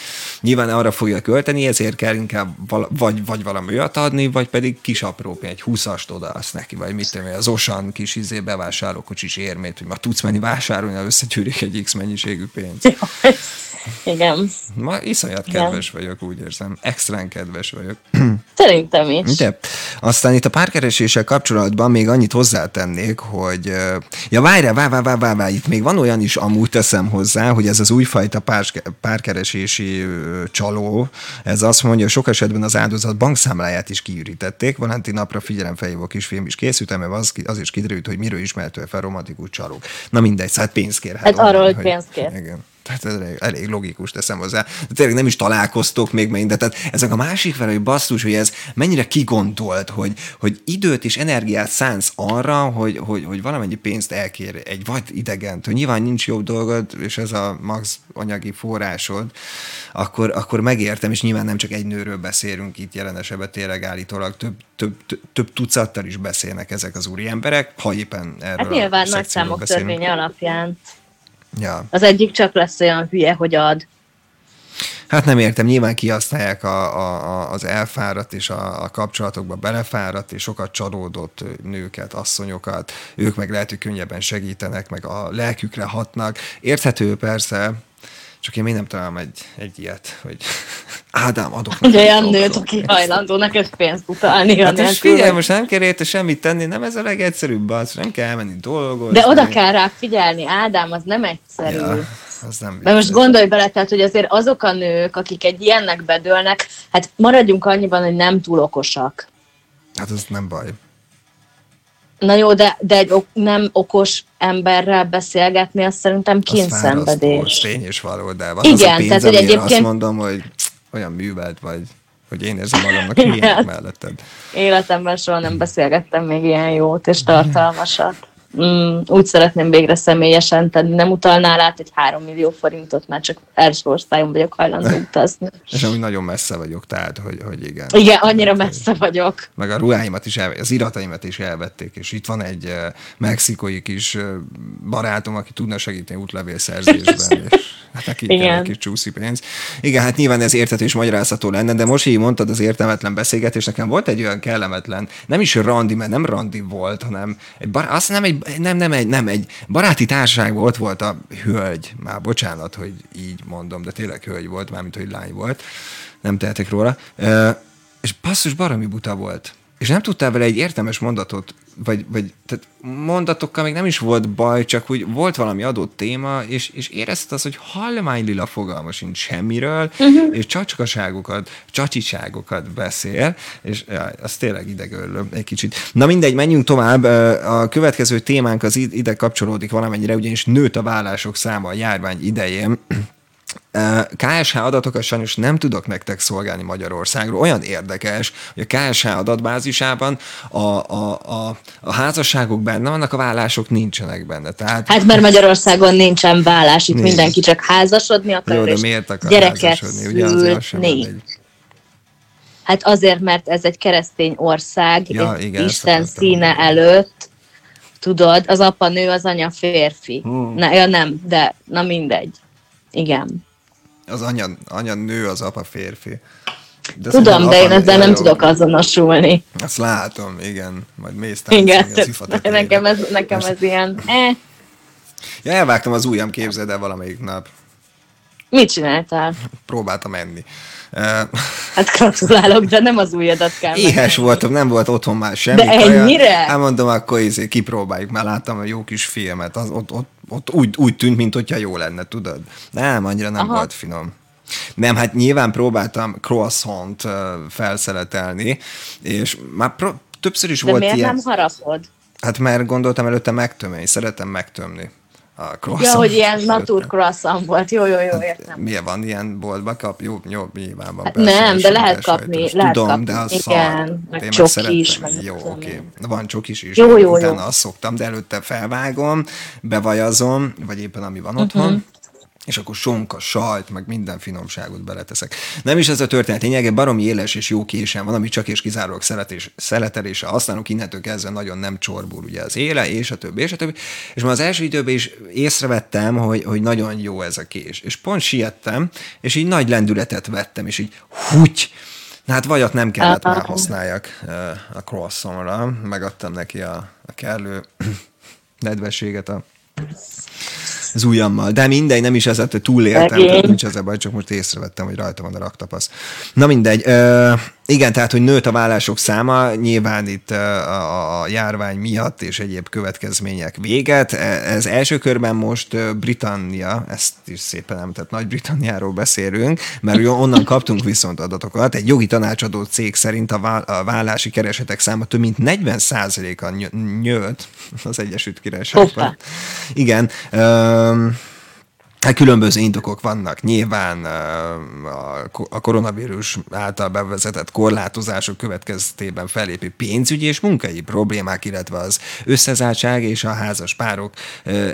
B: nyilván arra fogja költeni, ezért kell inkább vala, vagy, vagy valami olyat adni, vagy pedig kis apró, egy húszast oda azt neki, vagy mit tudom én, az osan kis izé bevásárló kocsis érmét, hogy ma tudsz menni vásárolni, ha összegyűrik egy X mennyiségű pénzt.
C: Igen.
B: Ma iszonyat kedves Igen. vagyok, úgy érzem. Extrán kedves vagyok.
C: Szerintem is.
B: De. Aztán itt a párkereséssel kapcsolatban még annyit hozzátennék, hogy ja várjál, várj, várj, várj, várj, itt még van olyan is, amúgy teszem hozzá, hogy ez az újfajta pár, párkeresési csaló, ez azt mondja, hogy sok esetben az áldozat bankszámláját is kiürítették. Valentin napra figyelemfelhívó kisfilm is készült, mert az, az is kiderült, hogy miről ismerhető fel romantikus csalók. Na mindegy, szóval pénzt kér.
C: Hát, hát arról, hogy pénzt kér.
B: Igen. Tehát ez elég, elég logikus teszem hozzá. De tényleg nem is találkoztok még megint. De tehát ezek a másik vele, hogy basszus, hogy ez mennyire kigondolt, hogy, hogy időt és energiát szánsz arra, hogy, hogy, hogy valamennyi pénzt elkér egy vagy idegent, hogy nyilván nincs jobb dolgod, és ez a max anyagi forrásod, akkor, akkor megértem, és nyilván nem csak egy nőről beszélünk itt jelen esetben, tényleg állítólag több, több, több, több tucattal is beszélnek ezek az úri emberek, ha éppen erről
C: Hát nyilván nagy számok törvénye alapján.
B: Ja.
C: Az egyik csak lesz olyan hülye, hogy ad.
B: Hát nem értem, nyilván kihasználják a, a, az elfáradt és a, a kapcsolatokba belefáradt és sokat csalódott nőket, asszonyokat, ők meg lehet, hogy könnyebben segítenek, meg a lelkükre hatnak. Érthető persze, csak én még nem találom egy, egy ilyet, hogy Ádám, adok
C: Egy olyan nőt, aki hajlandó neked pénzt utalni.
B: Hát és figyelj, most nem kell érte semmit tenni, nem ez a legegyszerűbb az, nem kell elmenni dolgozni.
C: De oda kell rá figyelni, Ádám, az nem egyszerű.
B: Ja, az nem
C: De most gondolj bele, tehát, hogy azért azok a nők, akik egy ilyennek bedőlnek, hát maradjunk annyiban, hogy nem túl okosak.
B: Hát az nem baj.
C: Na jó, de, de egy ok, nem okos emberrel beszélgetni, az szerintem kényszenvedés.
B: tény és való, de az
C: Igen,
B: az a pénz,
C: tehát, hogy
B: egyébként- azt mondom, hogy olyan művelt vagy, hogy én érzem magamnak hülyének melletted.
C: Életemben soha nem beszélgettem még ilyen jót és tartalmasat. Mm, úgy szeretném végre személyesen tenni. Nem utalnál át egy 3 millió forintot, mert csak első osztályon vagyok hajlandó utazni.
B: És amúgy nagyon messze vagyok, tehát, hogy, hogy igen.
C: Igen, annyira messze vagyok.
B: Meg a ruháimat is, elvették, az irataimat is elvették, és itt van egy uh, mexikói kis uh, barátom, aki tudna segíteni útlevélszerzésben, és hát neki
C: Igen.
B: egy kis csúszi pénz. Igen, hát nyilván ez értető és magyarázható lenne, de most így mondtad az értelmetlen beszélgetés, nekem volt egy olyan kellemetlen, nem is randi, mert nem randi volt, hanem egy bar, azt nem egy, nem, nem, egy, nem egy. Baráti társaságban ott volt a hölgy, már bocsánat, hogy így mondom, de tényleg hölgy volt, mármint, hogy lány volt, nem tehetek róla, és basszus baromi buta volt. És nem tudtál vele egy értelmes mondatot, vagy, vagy tehát mondatokkal még nem is volt baj, csak úgy volt valami adott téma, és, és érezted azt, hogy hallomány lila fogalma sincs semmiről, uh-huh. és csacskaságokat, csacsiságokat beszél, és ja, az tényleg idegörlő egy kicsit. Na mindegy, menjünk tovább. A következő témánk az id- ide kapcsolódik valamennyire, ugyanis nőtt a vállások száma a járvány idején. KSH adatokat sajnos nem tudok nektek szolgálni Magyarországról. Olyan érdekes, hogy a KSH adatbázisában a, a, a, a házasságok benne vannak, a vállások nincsenek benne. Tehát
C: Hát mert Magyarországon nincsen vállás, itt
B: Nincs.
C: mindenki csak házasodni akar,
B: jó, de miért akar
C: gyereket szülni. Hát azért, mert ez egy keresztény ország,
B: Ja, igen,
C: Isten színe
B: mondani.
C: előtt, tudod, az apa nő, az anya férfi.
B: Hmm.
C: Na, ja, nem, de na mindegy. Igen.
B: Az anya, anya nő, az apa férfi. De
C: Tudom, de én ezzel nem tudok azonosulni.
B: Azt látom, igen. Majd mész
C: Igen, nekem ez, nekem ez ilyen, eh,
B: Ja, elvágtam az ujjam, képzeld el valamelyik nap.
C: mit csináltál?
B: Próbáltam enni. Uh,
C: Hát gratulálok, de nem az ujjadat kell.
B: éhes voltam, nem volt otthon már semmi.
C: De
B: kaja.
C: ennyire?
B: Hát mondom, akkor izé, kipróbáljuk, mert láttam a jó kis filmet. Az, ott, ott, ott úgy, úgy tűnt, mint hogyha jó lenne, tudod? Nem, annyira nem
C: Aha.
B: volt finom. Nem, hát nyilván próbáltam croissant felszeletelni, és már pro- többször is
C: De
B: volt
C: miért
B: ilyen.
C: nem harapod?
B: Hát mert gondoltam előtte megtömni, szeretem megtömni a croissant.
C: Ja, hogy ilyen natur croissant volt. Jó, jó, jó, értem.
B: Miért van ilyen boltba kap? Jó, jó, nyilván van.
C: Hát
B: persze,
C: nem, de lehet
B: sajtos.
C: kapni, lehet
B: Tudom,
C: kapni,
B: de az
C: igen,
B: szar.
C: meg
B: Én
C: csoki is, meg
B: Jó, oké.
C: én.
B: Van csokis is.
C: Jó, jó, jó.
B: Utána azt szoktam, de előtte felvágom, bevajazom, vagy éppen ami van otthon.
C: Mhm.
B: És akkor sonka, sajt, meg minden finomságot beleteszek. Nem is ez a történet lényege, baromi éles és jó késem van, ami csak és kizárólag szeletés, szeletelésre használunk, innentől kezdve nagyon nem csorbul ugye az éle, és a többi, és a többi. És már az első időben is észrevettem, hogy, hogy nagyon jó ez a kés. És pont siettem, és így nagy lendületet vettem, és így húgy, Na hát vajat nem kellett már használjak ö, a croissantra, megadtam neki a, a kellő nedvességet a az ujjammal. De mindegy, nem is ez, hogy túléltem, tehát nincs ez a baj, csak most észrevettem, hogy rajta van a raktapasz. Na mindegy. Ö, igen, tehát, hogy nőtt a vállások száma, nyilván itt a, járvány miatt és egyéb következmények véget. E- Ez első körben most Britannia, ezt is szépen nem, tehát Nagy-Britanniáról beszélünk, mert onnan kaptunk viszont adatokat. Egy jogi tanácsadó cég szerint a, vá- a vállási keresetek száma több mint 40%-a ny- nyőtt az Egyesült Királyságban. Igen. Hát különböző indokok vannak. Nyilván a koronavírus által bevezetett korlátozások következtében felépő pénzügyi és munkai problémák, illetve az összezártság és a házas párok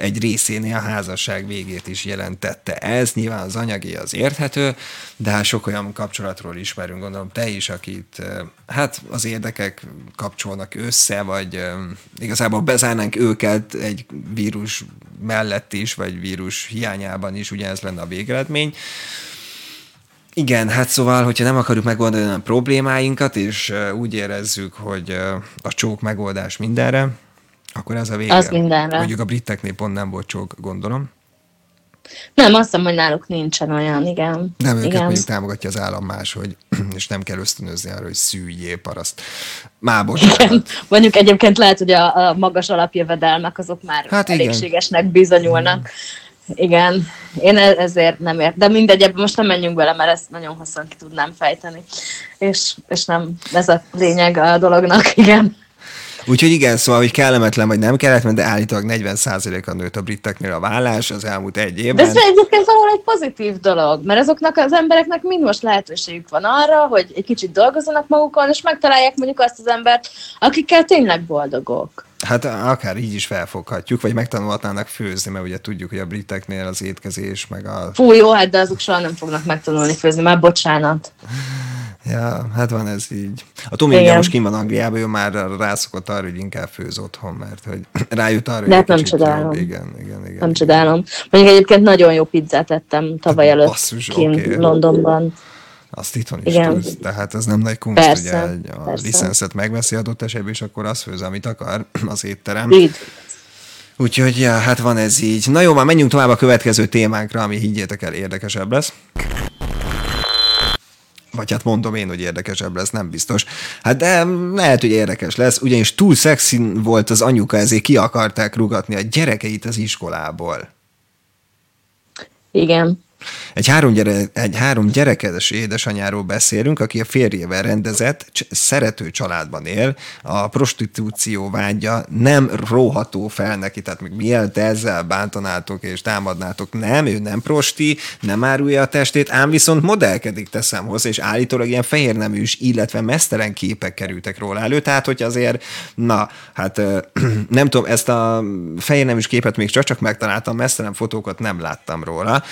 B: egy részénél a házasság végét is jelentette. Ez nyilván az anyagi az érthető, de hát sok olyan kapcsolatról ismerünk, gondolom te is, akit hát az érdekek kapcsolnak össze, vagy igazából bezárnánk őket egy vírus mellett is, vagy vírus hiányában is, ugye ez lenne a végeredmény. Igen, hát szóval, hogyha nem akarjuk megoldani a problémáinkat, és úgy érezzük, hogy a csók megoldás mindenre, akkor ez a vége.
C: Az mindenre.
B: Mondjuk a briteknél pont nem volt csók, gondolom.
C: Nem, azt hiszem, hogy náluk nincsen olyan, igen.
B: Nem, őket
C: igen.
B: mondjuk támogatja az állam máshogy, és nem kell ösztönözni arra, hogy szűjjé paraszt. Már bocsánat. Igen.
C: Mondjuk egyébként lehet, hogy a, a magas alapjövedelmek azok már hát elégségesnek igen. bizonyulnak. Igen, én e- ezért nem ért. De mindegy, ebben most nem menjünk bele, mert ezt nagyon hosszan ki tudnám fejteni. És, és nem ez a lényeg a dolognak, igen.
B: Úgyhogy igen, szóval, hogy kellemetlen vagy nem kellemetlen, de állítólag 40%-a nőtt a briteknél a vállás az elmúlt egy évben.
C: De ez egyébként valahol egy pozitív dolog, mert azoknak az embereknek mind most lehetőségük van arra, hogy egy kicsit dolgozzanak magukon, és megtalálják mondjuk azt az embert, akikkel tényleg boldogok.
B: Hát akár így is felfoghatjuk, vagy megtanulhatnának főzni, mert ugye tudjuk, hogy a briteknél az étkezés, meg a...
C: Fú, jó, hát de azok soha nem fognak megtanulni főzni, már bocsánat.
B: Ja, hát van ez így. A Tomi ugye most kim van Angliában, ő már rászokott arra, hogy inkább főz otthon, mert hogy rájut arra,
C: hogy hát nem csodálom.
B: Jobb. Igen, igen, igen.
C: Nem csodálom. Mondjuk egyébként nagyon jó pizzát ettem tavaly előtt Basszus, kint okay. Londonban.
B: Azt itthon is Igen. tudsz, tehát ez nem nagy kunst, persze, ugye egy, a persze. licenszet megveszi adott esetben, és akkor azt főz, amit akar az étterem. Így. Úgyhogy, ja, hát van ez így. Na jó, már menjünk tovább a következő témánkra, ami higgyétek el érdekesebb lesz. Vagy hát mondom én, hogy érdekesebb lesz, nem biztos. Hát de lehet, hogy érdekes lesz, ugyanis túl szexi volt az anyuka, ezért ki akarták rugatni a gyerekeit az iskolából.
C: Igen.
B: Egy három, gyere, egy három gyerekedes édesanyáról beszélünk, aki a férjével rendezett, szerető családban él, a prostitúció vágya nem róható fel neki, tehát még mielőtt ezzel bántanátok és támadnátok, nem, ő nem prosti, nem árulja a testét, ám viszont modellkedik teszem hozzá, és állítólag ilyen fehérneműs, illetve mesztelen képek kerültek róla elő, tehát hogy azért, na, hát nem tudom, ezt a fehérneműs képet még csak, csak megtaláltam, mesztelen fotókat nem láttam róla,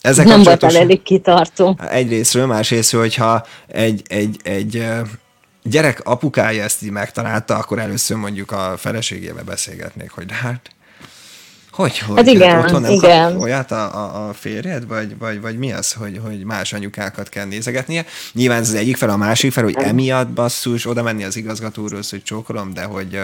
C: ezek nem volt elég kitartó.
B: Egyrésztről, másrésztről, hogyha egy, egy, egy gyerek apukája ezt így megtalálta, akkor először mondjuk a feleségével beszélgetnék, hogy hát hogy, hogy?
C: Hát igen, otthon nem igen.
B: olyat a, a, a férjed, vagy, vagy, vagy mi az, hogy, hogy más anyukákat kell nézegetnie? Nyilván ez az egyik fel, a másik fel, hogy emiatt basszus, oda menni az igazgatóról, hogy csókolom, de hogy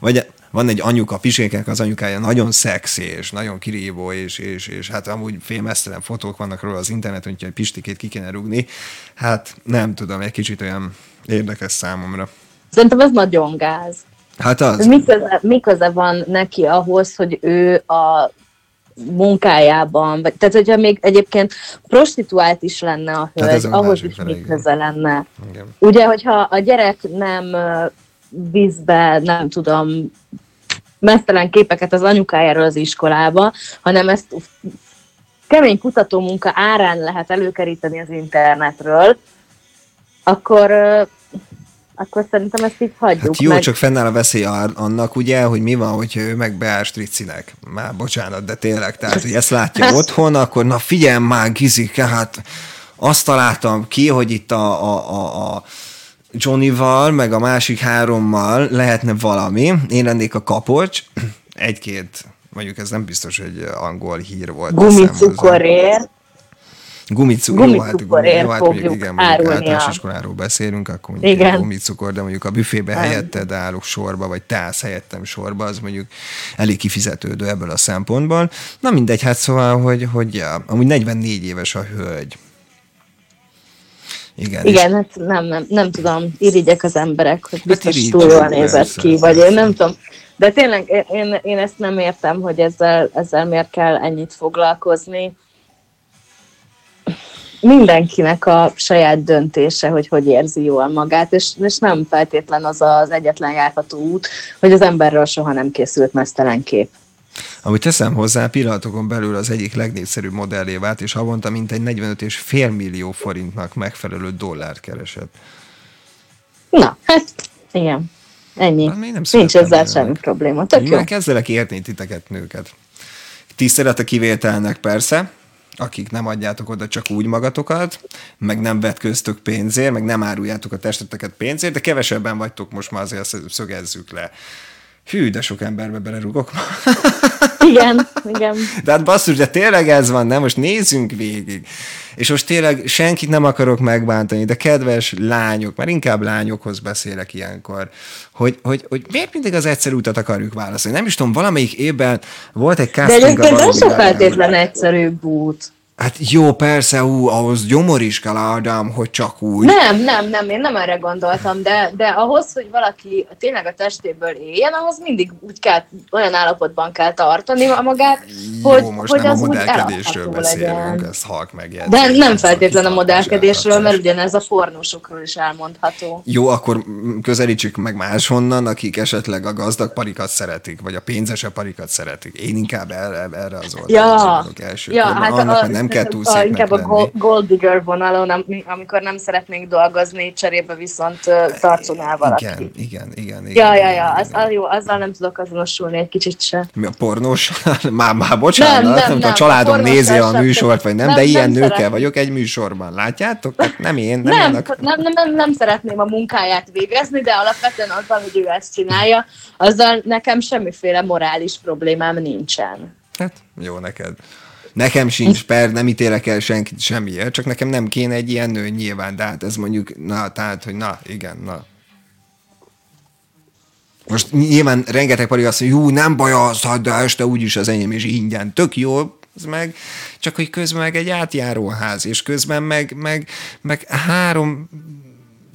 B: vagy van egy anyuka, pisékek az anyukája nagyon szexi, és nagyon kirívó, és, és, és hát amúgy félmesztelen fotók vannak róla az interneten, hogy pistikét ki kéne rúgni. Hát nem tudom, egy kicsit olyan érdekes számomra.
C: Szerintem ez nagyon gáz.
B: Hát az.
C: Mi köze, mi köze van neki ahhoz, hogy ő a munkájában, vagy, tehát hogyha még egyébként prostituált is lenne a hölgy, hát ahhoz is mi köze lenne. Igen. Ugye, hogyha a gyerek nem vízbe, nem tudom, mesztelen képeket az anyukájáról az iskolába, hanem ezt kemény kutatómunka árán lehet előkeríteni az internetről, akkor akkor szerintem ezt így hagyjuk. Hát
B: jó, meg. csak fennáll a veszély annak, ugye, hogy mi van, hogy ő meg beáll Stricinek. Már bocsánat, de tényleg, tehát, hogy ezt látja otthon, akkor na figyelj már, Gizike, hát azt találtam ki, hogy itt a, a, a, a Johnnyval, meg a másik hárommal lehetne valami. Én lennék a kapocs, egy-két, mondjuk ez nem biztos, hogy angol hír volt.
C: Gumicukorért.
B: Gumicukor, jó, hát, jó, hát mondjuk, igen, mondjuk általános iskoláról beszélünk, akkor mondjuk igen. gumicukor, de mondjuk a büfébe nem. helyetted állok sorba, vagy te állsz helyettem sorba, az mondjuk elég kifizetődő ebből a szempontból. Na mindegy, hát szóval, hogy, hogy ja, amúgy 44 éves a hölgy.
C: Igen, Igen hát nem, nem, nem tudom, irigyek az emberek, hogy hát biztos hát túl jól nézett ki, vagy én nem tudom. De tényleg én, én ezt nem értem, hogy ezzel, ezzel miért kell ennyit foglalkozni. Mindenkinek a saját döntése, hogy hogy érzi jól magát, és, és nem feltétlen az az egyetlen járható út, hogy az emberről soha nem készült mesztelen kép.
B: Amit teszem hozzá, pillanatokon belül az egyik legnépszerűbb modellé vált, és havonta mintegy 45 és fél millió forintnak megfelelő dollárt keresett.
C: Na, hát igen. Ennyi.
B: Hát nem
C: Nincs ezzel
B: nőnek.
C: semmi probléma. Tök jó.
B: már kezdelek érteni titeket, nőket. Tisztelet a kivételnek persze, akik nem adjátok oda csak úgy magatokat, meg nem vetköztök pénzért, meg nem áruljátok a testeteket pénzért, de kevesebben vagytok most már azért szögezzük le. Hű, de sok emberbe belerugok ma.
C: Igen, igen.
B: De hát basszus, de tényleg ez van, nem? Most nézzünk végig. És most tényleg senkit nem akarok megbántani, de kedves lányok, már inkább lányokhoz beszélek ilyenkor, hogy, hogy, hogy miért mindig az egyszerű utat akarjuk válaszolni. Nem is tudom, valamelyik évben volt egy
C: De
B: casting a
C: egyébként ez
B: Gárdán.
C: feltétlen egyszerűbb út.
B: Hát jó, persze, ú, ahhoz gyomor is kell, Ádám, hogy csak úgy.
C: Nem, nem, nem, én nem erre gondoltam, de, de ahhoz, hogy valaki tényleg a testéből éljen, ahhoz mindig úgy kell, olyan állapotban kell tartani magát, hogy,
B: jó, most
C: hogy
B: nem a
C: az úgy
B: modellkedésről beszélünk,
C: legyen.
B: ezt halk megjegyzés.
C: De nem
B: ezt
C: feltétlen a modellkedésről, mert ugyanez a pornósokról is elmondható.
B: Jó, akkor közelítsük meg máshonnan, akik esetleg a gazdag parikat szeretik, vagy a pénzesebb parikat szeretik. Én inkább erre, erre az oldalra
C: Ja, ja hát a,
B: hogy nem kell túl szépnek
C: inkább a
B: lenni.
C: gold, gold digger vonalon, am- amikor nem szeretnénk dolgozni, cserébe viszont tartson el valaki.
B: Igen, igen, igen. igen
C: Ja, ja, ja, az,
B: igen.
C: jó, azzal nem tudok azonosulni egy kicsit se.
B: Mi a pornós? már, már bocsánat,
C: Nem,
B: nem,
C: nem,
B: nem, a családom
C: a
B: nézi a műsort, vagy nem,
C: nem,
B: de ilyen
C: nem
B: nőkkel
C: szeretem.
B: vagyok egy műsorban. Látjátok? Hát nem én, nem,
C: Nem,
B: én a...
C: nem, nem, nem, nem szeretném a munkáját végezni, de alapvetően azzal, hogy ő ezt csinálja, azzal nekem semmiféle morális problémám nincsen.
B: Hát, jó neked. Nekem sincs, per, nem ítélek el senkit semmiért, csak nekem nem kéne egy ilyen nő nyilván, de hát ez mondjuk, na, tehát, hogy na, igen, na. Most nyilván rengeteg pari azt mondja, jó, nem baj az, hát de este úgyis az enyém is ingyen, tök jó, az meg, csak hogy közben meg egy átjáróház, és közben meg, meg, meg három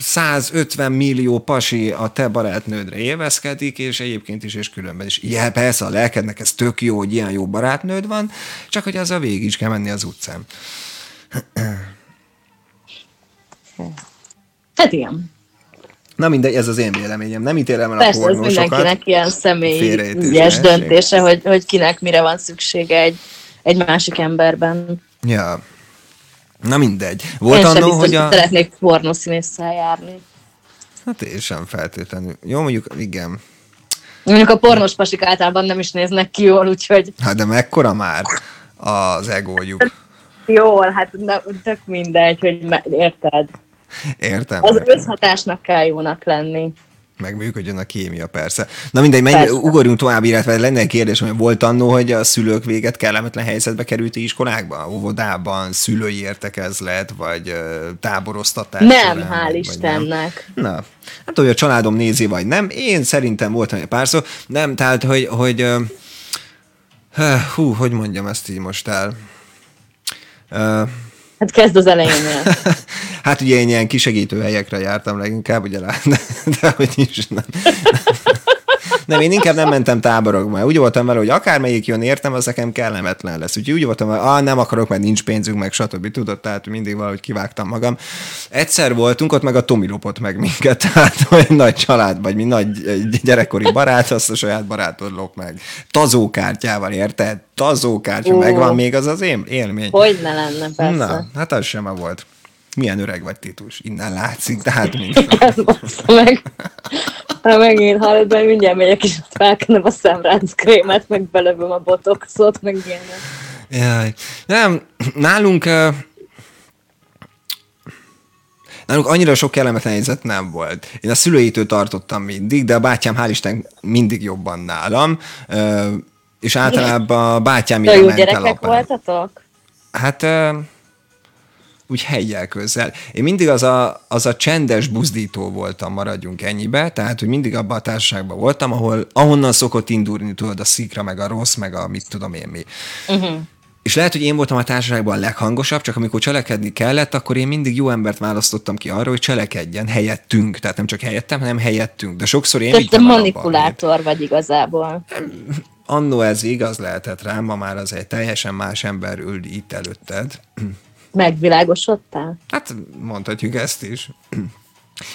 B: 150 millió pasi a te barátnődre élvezkedik, és egyébként is, és különben is. Igen, persze, a lelkednek ez tök jó, hogy ilyen jó barátnőd van, csak hogy azzal végig is kell menni az utcán.
C: Hát igen.
B: Na mindegy, ez az én véleményem. Nem ítélem el a
C: Persze, ez
B: pornósokat.
C: mindenkinek ilyen
B: lehetséges.
C: döntése, hogy, hogy kinek mire van szüksége egy, egy másik emberben.
B: Ja. Na mindegy. Volt
C: Én sem
B: annó,
C: biztos,
B: hogy a...
C: szeretnék pornószínésszel járni.
B: Hát én sem feltétlenül. Jó, mondjuk igen.
C: Mondjuk a pornós pasik általában nem is néznek ki jól, úgyhogy
B: Hát de mekkora már az egójuk.
C: jól, hát ne, tök mindegy, hogy me- érted.
B: Értem.
C: Az összhatásnak kell jónak lenni.
B: Meg működjön a kémia, persze. Na mindegy, menj,
C: Persze.
B: ugorjunk tovább, illetve lenne egy kérdés, hogy volt annó, hogy a szülők véget kellemetlen helyzetbe kerülti iskolákban, óvodában, szülői értekezlet, vagy táboroztatás.
C: Nem,
B: során,
C: hál' Istennek.
B: Nem. Na, tudom, hogy a családom nézi, vagy nem. Én szerintem voltam egy pár szó. Nem, tehát, hogy, hogy hú, hogy mondjam ezt így most el. Ö,
C: Hát kezd az elejénél.
B: Hát ugye én ilyen kisegítő helyekre jártam leginkább, ugye de, de hogy is nem. Nem, én inkább nem mentem táborokba. Úgy voltam vele, hogy akármelyik jön értem, az nekem kellemetlen lesz. Úgyhogy úgy voltam vele, ah, nem akarok, mert nincs pénzünk, meg stb. Tudod, tehát mindig valahogy kivágtam magam. Egyszer voltunk, ott meg a Tomi lopott meg minket, tehát olyan nagy család, vagy mi nagy gyerekkori barát, azt a saját barátod lop meg. Tazókártyával, érted? Tazókártya,
C: Ó.
B: megvan még az az én élmény.
C: Hogy ne lenne, persze.
B: Na, hát az sem volt. Milyen öreg vagy, Titus? Innen látszik, hát mind.
C: Ez bassza meg. Ha megint hallod, mert mindjárt megyek is felkenem a szemránckrémet, meg belövöm a botoxot, meg ilyenek.
B: Jaj. Nem, nálunk... Uh, nálunk annyira sok kellemetlen helyzet nem volt. Én a szülőitől tartottam mindig, de a bátyám hál' Isten mindig jobban nálam. Uh, és általában a bátyám
C: jó
B: ment el
C: gyerekek
B: apám.
C: voltatok?
B: Hát uh, úgy helyjel közel. Én mindig az a, az a csendes buzdító voltam, maradjunk ennyibe, tehát, hogy mindig abban a társaságban voltam, ahol, ahonnan szokott indulni, tudod, a szikra, meg a rossz, meg a mit tudom én mi.
C: Uh-huh.
B: És lehet, hogy én voltam a társaságban a leghangosabb, csak amikor cselekedni kellett, akkor én mindig jó embert választottam ki arra, hogy cselekedjen helyettünk. Tehát nem csak helyettem, hanem helyettünk. De sokszor én
C: te manipulátor vagy igazából.
B: Annó ez igaz lehetett rám, ma már az egy teljesen más ember ül itt előtted.
C: Megvilágosodtál?
B: Hát mondhatjuk ezt is.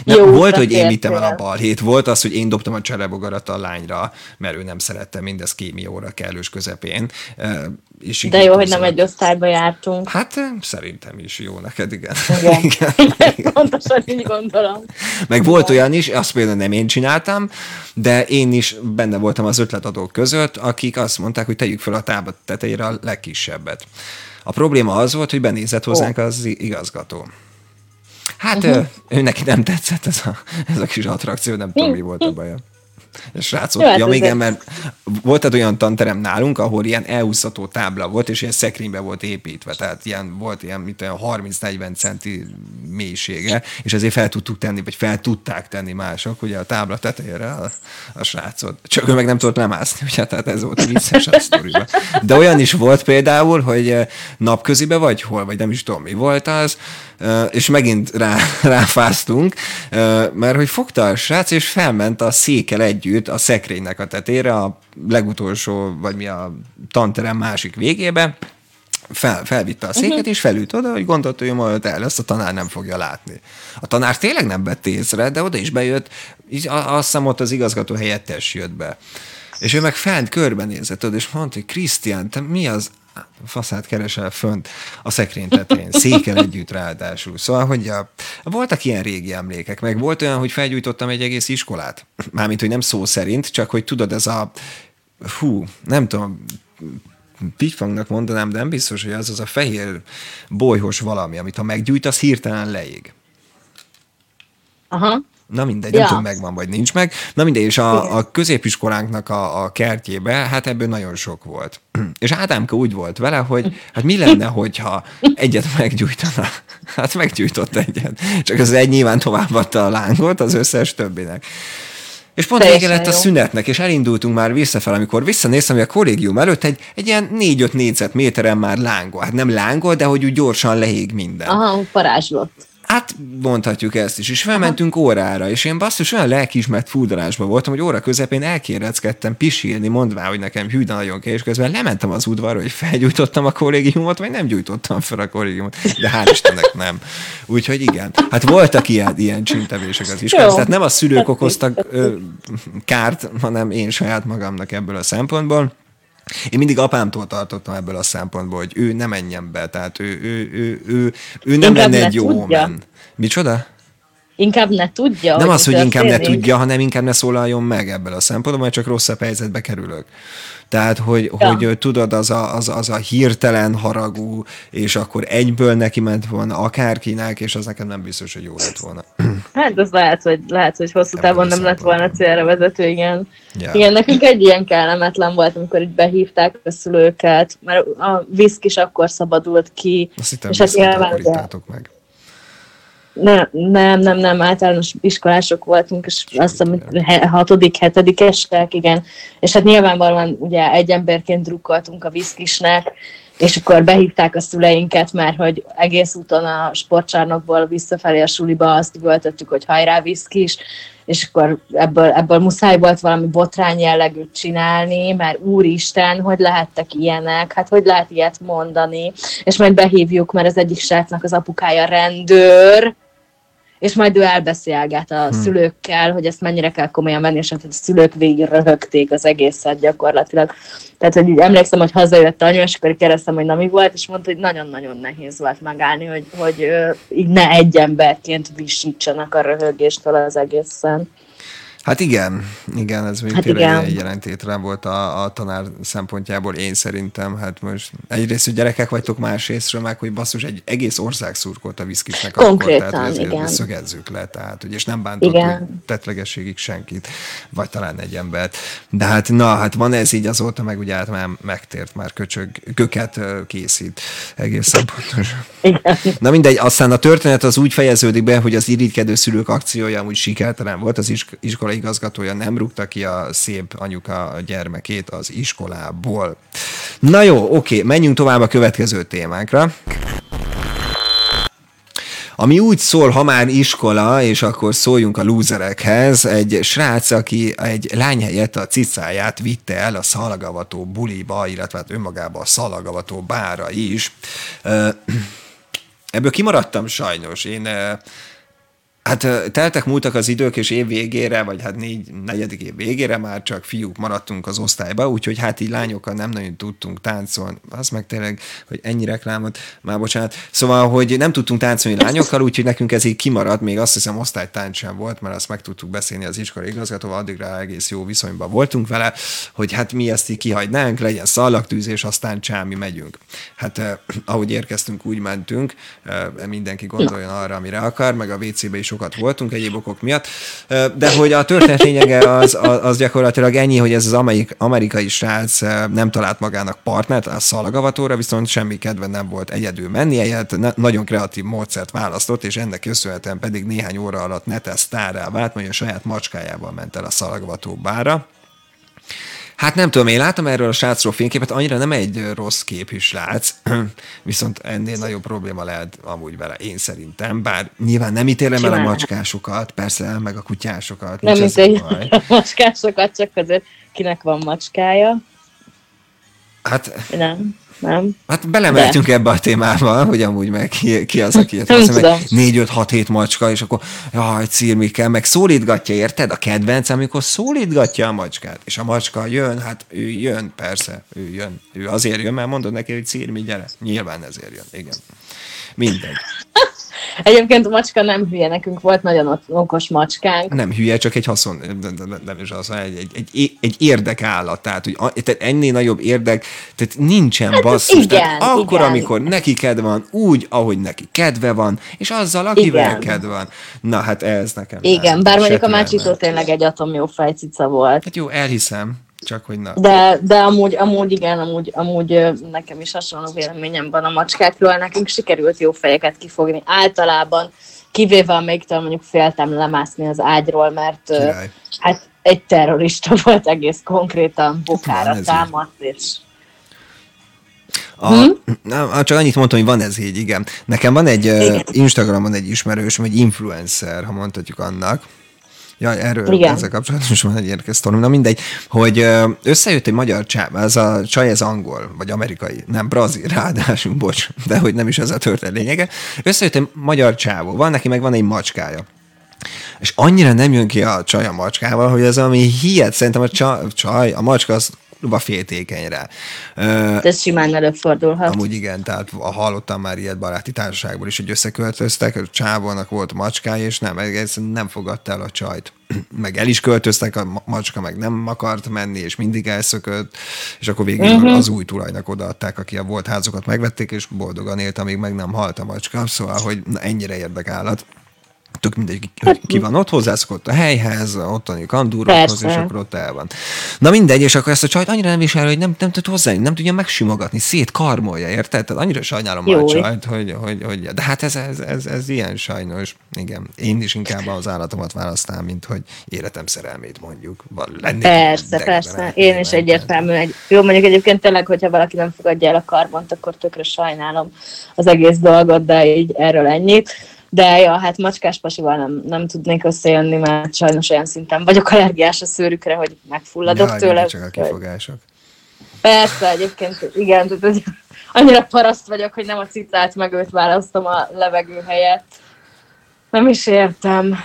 B: Nem, Jó, volt, hogy én vittem el a balhét, volt az, hogy én dobtam a cserebogarat a lányra, mert ő nem szerette mindez kémióra kellős közepén.
C: És De jó, hogy nem egy osztályba jártunk.
B: Hát szerintem is jó neked, igen.
C: Igen, igen, igen. pontosan így gondolom.
B: Meg volt olyan is, azt például nem én csináltam, de én is benne voltam az ötletadók között, akik azt mondták, hogy tegyük fel a tábla tetejére a legkisebbet. A probléma az volt, hogy benézett hozzánk az igazgató. Hát uh-huh. ő neki nem tetszett ez a, ez a kis attrakció, nem tudom, mi volt a baja. Srácok, hát ja, még mert volt egy olyan tanterem nálunk, ahol ilyen elúszható tábla volt, és ilyen szekrénybe volt építve, tehát ilyen, volt ilyen, mint olyan 30-40 centi mélysége, és ezért fel tudtuk tenni, vagy fel tudták tenni mások, ugye a tábla tetejére a, a srácot. Csak ő meg nem tudott lemászni, ugye, tehát ez volt a vicces a sztoriban. De olyan is volt például, hogy eh, napközibe vagy hol, vagy nem is tudom, mi volt az, és megint rá, ráfáztunk, mert hogy fogta a srác, és felment a székel együtt a szekrénynek a tetére, a legutolsó, vagy mi a tanterem másik végébe, fel, felvitte a széket, uh-huh. és felült oda, hogy gondolta, hogy majd el lesz, a tanár nem fogja látni. A tanár tényleg nem vett észre, de oda is bejött, így azt hiszem ott az igazgató helyettes jött be. És ő meg fent körbenézett, és mondta, hogy Krisztián, te mi az faszát keresel fönt a szekrény tetején, székel együtt ráadásul. Szóval, hogy a, voltak ilyen régi emlékek, meg volt olyan, hogy felgyújtottam egy egész iskolát. Mármint, hogy nem szó szerint, csak hogy tudod, ez a hú, nem tudom, pifangnak mondanám, de nem biztos, hogy az az a fehér bolyhos valami, amit ha meggyújtasz, hirtelen leég.
C: Aha.
B: Na mindegy, ja. nem tudom, megvan vagy nincs meg. Na mindegy, és a, a középiskolánknak a, a kertjébe, hát ebből nagyon sok volt. És Ádámka úgy volt vele, hogy hát mi lenne, hogyha egyet meggyújtana? Hát meggyújtott egyet. Csak az egy nyilván továbbadta a lángot az összes többinek. És pont vége lett a szünetnek, és elindultunk már visszafel, amikor visszanéztem, hogy a kollégium előtt egy, egy ilyen 4-5 négyzetméteren már lángol. Hát nem lángol, de hogy úgy gyorsan lehég minden.
C: Aha, parázslott.
B: Hát mondhatjuk ezt is. És felmentünk órára, és én basszus olyan lelkiismert fúdalásban voltam, hogy óra közepén elkéreckedtem pisilni, mondvá, hogy nekem hű, nagyon kell, és közben lementem az udvarra, hogy felgyújtottam a kollégiumot, vagy nem gyújtottam fel a kollégiumot. De hál' Istennek nem. Úgyhogy igen. Hát voltak ilyen, ilyen csintevések az iskolában. Tehát nem a szülők okoztak ö, kárt, hanem én saját magamnak ebből a szempontból. Én mindig apámtól tartottam ebből a szempontból, hogy ő nem menjen be, tehát ő, ő, ő, ő, ő nem inkább lenne egy jó tudja. men. Micsoda?
C: Inkább ne tudja.
B: Nem az, hogy inkább ne tudja, hanem inkább ne szólaljon meg ebből a szempontból, mert csak rosszabb helyzetbe kerülök. Tehát, hogy, ja. hogy tudod, az a, az, az a hirtelen haragú, és akkor egyből neki ment volna akárkinek, és az nekem nem biztos, hogy jó lett volna.
C: Hát az lehet, hogy, lehet, hogy hosszú távon nem lett volna célra vezető, igen. Ja. Igen, nekünk egy ilyen kellemetlen volt, amikor így behívták a szülőket, mert a viszk is akkor szabadult ki.
B: Azt hittem, és hát nyilván, meg.
C: Nem, nem, nem, nem, általános iskolások voltunk, és azt hiszem, hatodik, hetedikesek, igen. És hát nyilvánvalóan ugye egy emberként drukkoltunk a viszkisnek, és akkor behívták a szüleinket, mert hogy egész úton a sportcsarnokból visszafelé a suliba azt üvöltöttük, hogy hajrá viszkis, és akkor ebből, ebből muszáj volt valami botrány jellegűt csinálni, mert úristen, hogy lehettek ilyenek, hát hogy lehet ilyet mondani, és majd behívjuk, mert az egyik srácnak az apukája rendőr, és majd ő elbeszélget a hmm. szülőkkel, hogy ezt mennyire kell komolyan venni, és hát a szülők végig röhögték az egészet gyakorlatilag. Tehát, hogy így emlékszem, hogy hazajött anyu, és akkor kérdeztem, hogy na mi volt, és mondta, hogy nagyon-nagyon nehéz volt megállni, hogy, hogy így ne egy emberként visítsanak a röhögéstől az egészen.
B: Hát igen, igen, ez még hát tényleg egy jelentétlen volt a, a tanár szempontjából, én szerintem, hát most egyrészt, hogy gyerekek vagytok, másrésztről meg, hogy basszus, egy egész ország szurkolt a viszkisnek
C: Konkrétan,
B: akkor,
C: tehát igen.
B: szögezzük le, tehát, hogy és nem bántott igen. tetlegességig senkit, vagy talán egy embert. De hát na, hát van ez így azóta, meg ugye hát már megtért, már köcsög, köket készít egészen pontosan. Na mindegy, aztán a történet az úgy fejeződik be, hogy az irigykedő szülők akciója úgy sikertelen volt, az iskola igazgatója nem rúgta ki a szép anyuka gyermekét az iskolából. Na jó, oké, menjünk tovább a következő témánkra. Ami úgy szól, ha már iskola, és akkor szóljunk a lúzerekhez, egy srác, aki egy lány helyett a cicáját vitte el a szalagavató buliba, illetve hát önmagába a szalagavató bára is. Ebből kimaradtam sajnos. Én Hát teltek múltak az idők, és év végére, vagy hát négy, negyedik év végére már csak fiúk maradtunk az osztályba, úgyhogy hát így lányokkal nem nagyon tudtunk táncolni. Az meg tényleg, hogy ennyi reklámot, már bocsánat. Szóval, hogy nem tudtunk táncolni lányokkal, úgyhogy nekünk ez így kimaradt, még azt hiszem osztálytánc sem volt, mert azt meg tudtuk beszélni az iskola igazgatóval, addigra egész jó viszonyban voltunk vele, hogy hát mi ezt így kihagynánk, legyen szallagtűz, és aztán csámi megyünk. Hát eh, ahogy érkeztünk, úgy mentünk, eh, mindenki gondoljon arra, amire akar, meg a WC-be is sokat voltunk egyéb okok miatt, de hogy a történet lényege az, az gyakorlatilag ennyi, hogy ez az amerik, amerikai srác nem talált magának partnert, a szalagavatóra viszont semmi kedve nem volt egyedül menni, egyet nagyon kreatív módszert választott, és ennek köszönhetően pedig néhány óra alatt netes sztárrá vált, majd a saját macskájával ment el a szalagavató bára. Hát nem tudom, én láttam erről a srácról fényképet, annyira nem egy rossz kép is látsz, viszont ennél nagyobb probléma lehet amúgy vele, én szerintem, bár nyilván nem ítélem el a macskásokat, persze, meg a kutyásokat.
C: Nem ítélem a macskásokat, csak azért kinek van macskája.
B: Hát...
C: Nem nem?
B: Hát belemeltünk ebbe a témába, hogy amúgy meg ki, ki az, aki meg 4 5 6 7 macska, és akkor jaj, cirmikkel, meg szólítgatja, érted? A kedvenc, amikor szólítgatja a macskát, és a macska jön, hát ő jön, persze, ő jön. Ő azért jön, mert mondod neki, hogy cirmi, gyere. Nyilván ezért jön, igen. Mindegy.
C: Egyébként a macska nem hülye, nekünk volt nagyon okos macskánk.
B: Nem hülye, csak egy haszon, nem is az, egy, egy, egy, egy érdekállat, tehát, hogy tehát ennél nagyobb érdek, tehát nincsen hát, basszus. Igen, tehát akkor, igen. amikor neki kedve van, úgy, ahogy neki kedve van, és azzal, akivel igen. kedve van. Na, hát ez nekem.
C: Igen, nem, bár mondjuk a mácsító tényleg egy atomjó fejcica volt.
B: Hát jó, elhiszem, csak hogy na.
C: De, de amúgy, amúgy igen, amúgy, amúgy nekem is hasonló véleményem van a macskákról, nekünk sikerült jó fejeket kifogni. Általában, kivéve amelyiktől mondjuk féltem lemászni az ágyról, mert Király. hát egy terrorista volt egész konkrétan bokára támadt, és
B: a, hm? na, csak annyit mondtam, hogy van ez így, igen. Nekem van egy igen. Instagramon egy ismerős, egy influencer, ha mondhatjuk annak, Ja, erről Igen. ezzel kapcsolatban van egy érdekes sztorim. Na mindegy, hogy összejött egy magyar csáv, ez a csaj, ez angol, vagy amerikai, nem brazil, ráadásul, bocs, de hogy nem is ez a történet lényege. Összejött egy magyar csávó, van neki meg van egy macskája. És annyira nem jön ki a csaj a macskával, hogy ez ami hihet, szerintem a csaj, a macska az kurva féltékenyre.
C: Ez simán előfordulhat.
B: Amúgy igen, tehát hallottam már ilyet baráti társaságból is, hogy összeköltöztek, a csávónak volt macskája, és nem, ez nem fogadta el a csajt. meg el is költöztek, a macska meg nem akart menni, és mindig elszökött, és akkor végül uh-huh. az új tulajnak odaadták, aki a volt házokat megvették, és boldogan élt, amíg meg nem halt a macska, szóval, hogy na, ennyire érdekállat tök mindegy, hogy ki van ott, hozzászokott a helyhez, ottani kandúrokhoz, és akkor ott el van. Na mindegy, és akkor ezt a csajt annyira nem visel, hogy nem, nem tud hozzá, nem tudja megsimogatni, szétkarmolja, érted? Tehát annyira sajnálom Jó. a csajt, hogy, hogy, hogy, de hát ez, ez, ez, ez, ilyen sajnos. Igen, én is inkább az állatomat választám, mint hogy életem szerelmét mondjuk.
C: Lennék persze, persze. Én is egyértelmű. Egy, jó, mondjuk egyébként tényleg, hogyha valaki nem fogadja el a karbont, akkor tökre sajnálom az egész dolgot, de így erről ennyit de ja, hát macskás pasival nem, nem tudnék összejönni, mert sajnos olyan szinten vagyok allergiás a szőrükre, hogy megfulladok ja, tőle.
B: csak a kifogások.
C: Persze, egyébként igen, tehát, annyira paraszt vagyok, hogy nem a cicát meg őt választom a levegő helyett. Nem is értem.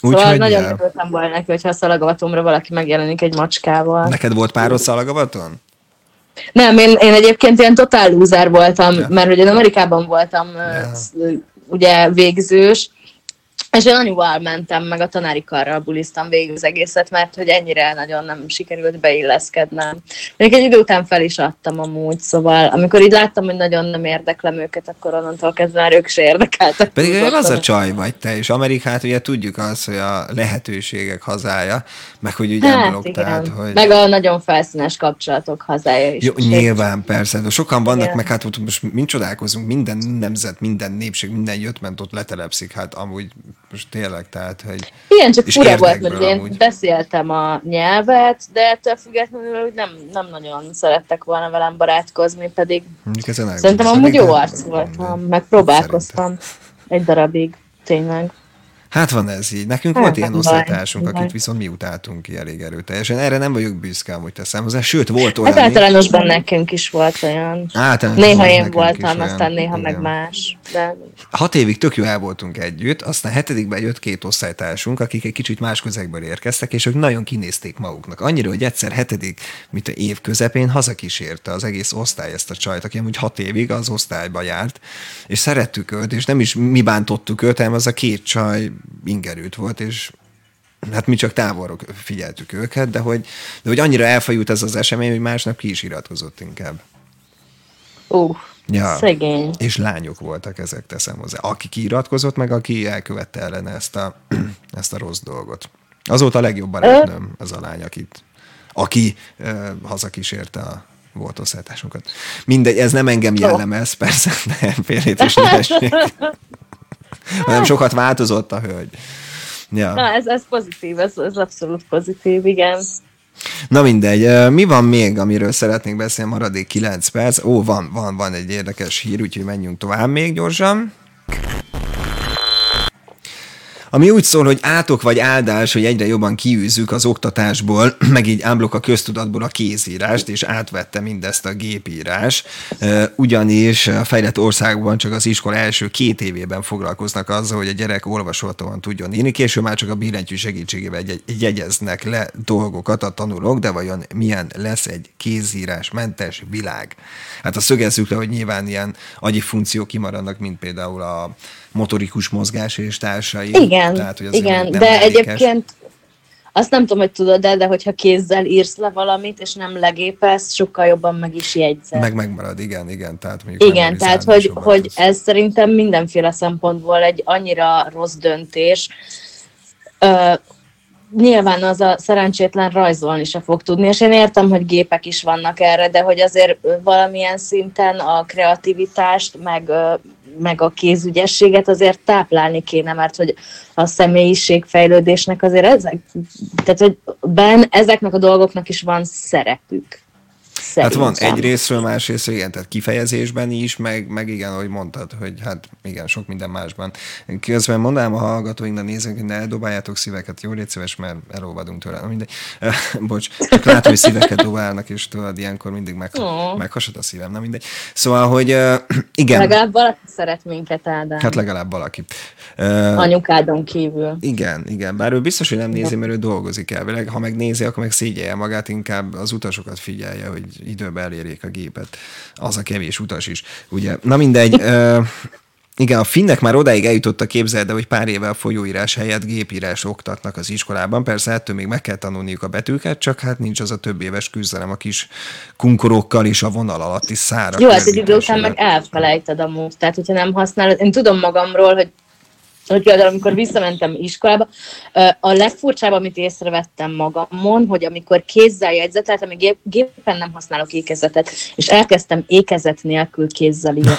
C: Úgy, szóval nagyon örültem volna neki, hogyha a szalagavatomra valaki megjelenik egy macskával.
B: Neked volt páros szalagavaton?
C: Nem, én, én egyébként ilyen totál lúzer voltam, ja. mert ugye Amerikában voltam ja ugye végzős, és én anyuval mentem, meg a tanári karral buliztam végig az egészet, mert hogy ennyire nagyon nem sikerült beilleszkednem. Még egy idő után fel is adtam amúgy, szóval amikor így láttam, hogy nagyon nem érdeklem őket, akkor onnantól kezdve már ők se érdekeltek.
B: Pedig az a csaj vagy te, és Amerikát ugye tudjuk azt, hogy a lehetőségek hazája, meg hogy ugye hát, blogtált, hogy...
C: Meg a nagyon felszínes kapcsolatok hazája is.
B: Jó, nyilván, persze, de sokan vannak, igen. meg hát most mind csodálkozunk, minden nemzet, minden népség, minden jött, ment ott letelepszik, hát amúgy most tényleg, tehát, hogy...
C: Igen, csak fura volt, mert én amúgy. beszéltem a nyelvet, de ettől függetlenül hogy nem, nem nagyon szerettek volna velem barátkozni, pedig ezen szerintem amúgy jó arc voltam, meg próbálkoztam egy darabig, tényleg.
B: Hát van ez így. Nekünk hát, volt ilyen osztálytársunk, akit viszont mi utáltunk ki elég erőteljesen. Erre nem vagyok büszke, amúgy teszem hozzá. Sőt, volt olyan...
C: Hát általánosban nekünk is volt olyan. Általánosban néha én voltam, aztán néha igen. meg más. De...
B: Hat évig tök jó el voltunk együtt, aztán hetedikben jött két osztálytársunk, akik egy kicsit más közegből érkeztek, és ők nagyon kinézték maguknak. Annyira, hogy egyszer hetedik, mint a év közepén hazakísérte az egész osztály ezt a csajt, aki amúgy hat évig az osztályba járt, és szerettük őt, és nem is mi bántottuk őt, hanem az a két csaj ingerült volt, és hát mi csak távolról figyeltük őket, de hogy, de hogy annyira elfajult ez az esemény, hogy másnap ki is iratkozott inkább.
C: Ó, uh, ja. szegény.
B: És lányok voltak ezek, teszem hozzá. Aki kiiratkozott, meg aki elkövette ellene ezt a, ezt a rossz dolgot. Azóta a legjobb barátnőm az a lány, akit, aki uh, hazakísérte a volt osztálytásunkat. Mindegy, ez nem engem jellemez, persze, de félét is hanem sokat változott a hölgy.
C: Ja. Na, ez, ez pozitív, ez, ez abszolút pozitív, igen.
B: Na mindegy, mi van még, amiről szeretnék beszélni maradék 9 perc? Ó, van, van, van egy érdekes hír, úgyhogy menjünk tovább még gyorsan. Ami úgy szól, hogy átok vagy áldás, hogy egyre jobban kiűzzük az oktatásból, meg így ámblok a köztudatból a kézírást, és átvette mindezt a gépírás. Ugyanis a fejlett országban csak az iskola első két évében foglalkoznak azzal, hogy a gyerek olvashatóan tudjon írni, később már csak a billentyű segítségével jegyeznek le dolgokat a tanulók, de vajon milyen lesz egy kézírás mentes világ? Hát a szögezzük le, hogy nyilván ilyen agyi funkciók kimaradnak, mint például a motorikus mozgás és társai.
C: Igen, Tehát, hogy igen de mellékes. egyébként azt nem tudom, hogy tudod, de, de hogyha kézzel írsz le valamit, és nem legépelsz, sokkal jobban meg is jegyzed.
B: Meg megmarad, igen, igen. Tehát
C: igen, tehát hogy, hogy ez szerintem mindenféle szempontból egy annyira rossz döntés. Ö, nyilván az a szerencsétlen rajzolni se fog tudni, és én értem, hogy gépek is vannak erre, de hogy azért valamilyen szinten a kreativitást, meg meg a kézügyességet azért táplálni kéne, mert hogy a személyiségfejlődésnek azért ezek, tehát hogy ben ezeknek a dolgoknak is van szerepük.
B: Szerintem. Hát van egy részről, más részről, igen, tehát kifejezésben is, meg, meg igen, ahogy mondtad, hogy hát igen, sok minden másban. Közben mondanám a hallgatóinknak, nézők, hogy ne dobáljátok szíveket, jó, légy szíves, mert elolvadunk tőle. Mindegy. Bocs, csak látom, hogy szíveket dobálnak, és tudod, ilyenkor mindig meg, oh. meghasad a szívem, na mindegy. Szóval, hogy uh, igen.
C: Legalább valaki szeret minket, Ádám.
B: Hát legalább valaki.
C: Uh, Anyukádon kívül.
B: Igen, igen, bár ő biztos, hogy nem nézi, mert ő dolgozik elvileg. Ha megnézi, akkor meg szégyelje magát, inkább az utasokat figyelje, hogy időbe elérjék a gépet. Az a kevés utas is. Ugye, na mindegy, uh, igen, a finnek már odáig eljutottak képzeld, de hogy pár évvel folyóírás helyett gépírás oktatnak az iskolában. Persze ettől még meg kell tanulniuk a betűket, csak hát nincs az a több éves küzdelem a kis kunkorokkal és a vonal alatti szárak.
C: Jó, hát egy idő után meg elfelejted a múlt. Tehát, hogyha nem használod, én tudom magamról, hogy hogy például amikor visszamentem iskolába, a legfurcsább, amit észrevettem magamon, hogy amikor kézzel jegyzeteltem, még gépen nem használok ékezetet, és elkezdtem ékezet nélkül kézzel írni.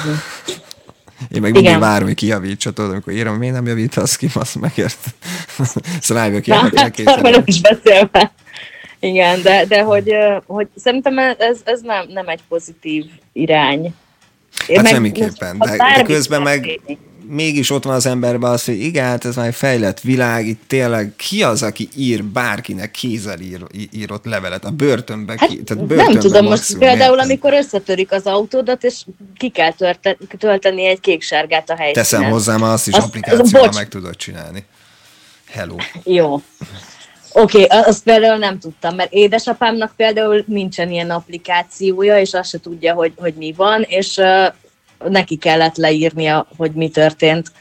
B: Én meg mindig várom, hogy kijavítsa, tudod, amikor írom, miért nem javítasz ki, azt megért. szóval rájövök ki,
C: hogy is beszélve. Igen, de, de hogy, hogy szerintem ez, ez nem, nem egy pozitív irány.
B: Én hát meg, semmiképpen, de, de közben meg, mégis ott van az emberben az, hogy igen, hát ez már egy fejlett világ, itt tényleg ki az, aki ír bárkinek kézzel ír, írott levelet a börtönbe? Hát, ki,
C: tehát börtönbe nem tudom, most például amikor összetörik az autódat, és ki kell törte, tölteni egy kék-sárgát a helyszínen.
B: Teszem hozzám, azt is az, applikációval meg tudod csinálni. Hello.
C: Jó. Oké, okay, azt például nem tudtam, mert édesapámnak például nincsen ilyen applikációja, és azt se tudja, hogy, hogy mi van, és neki kellett leírnia, hogy mi történt,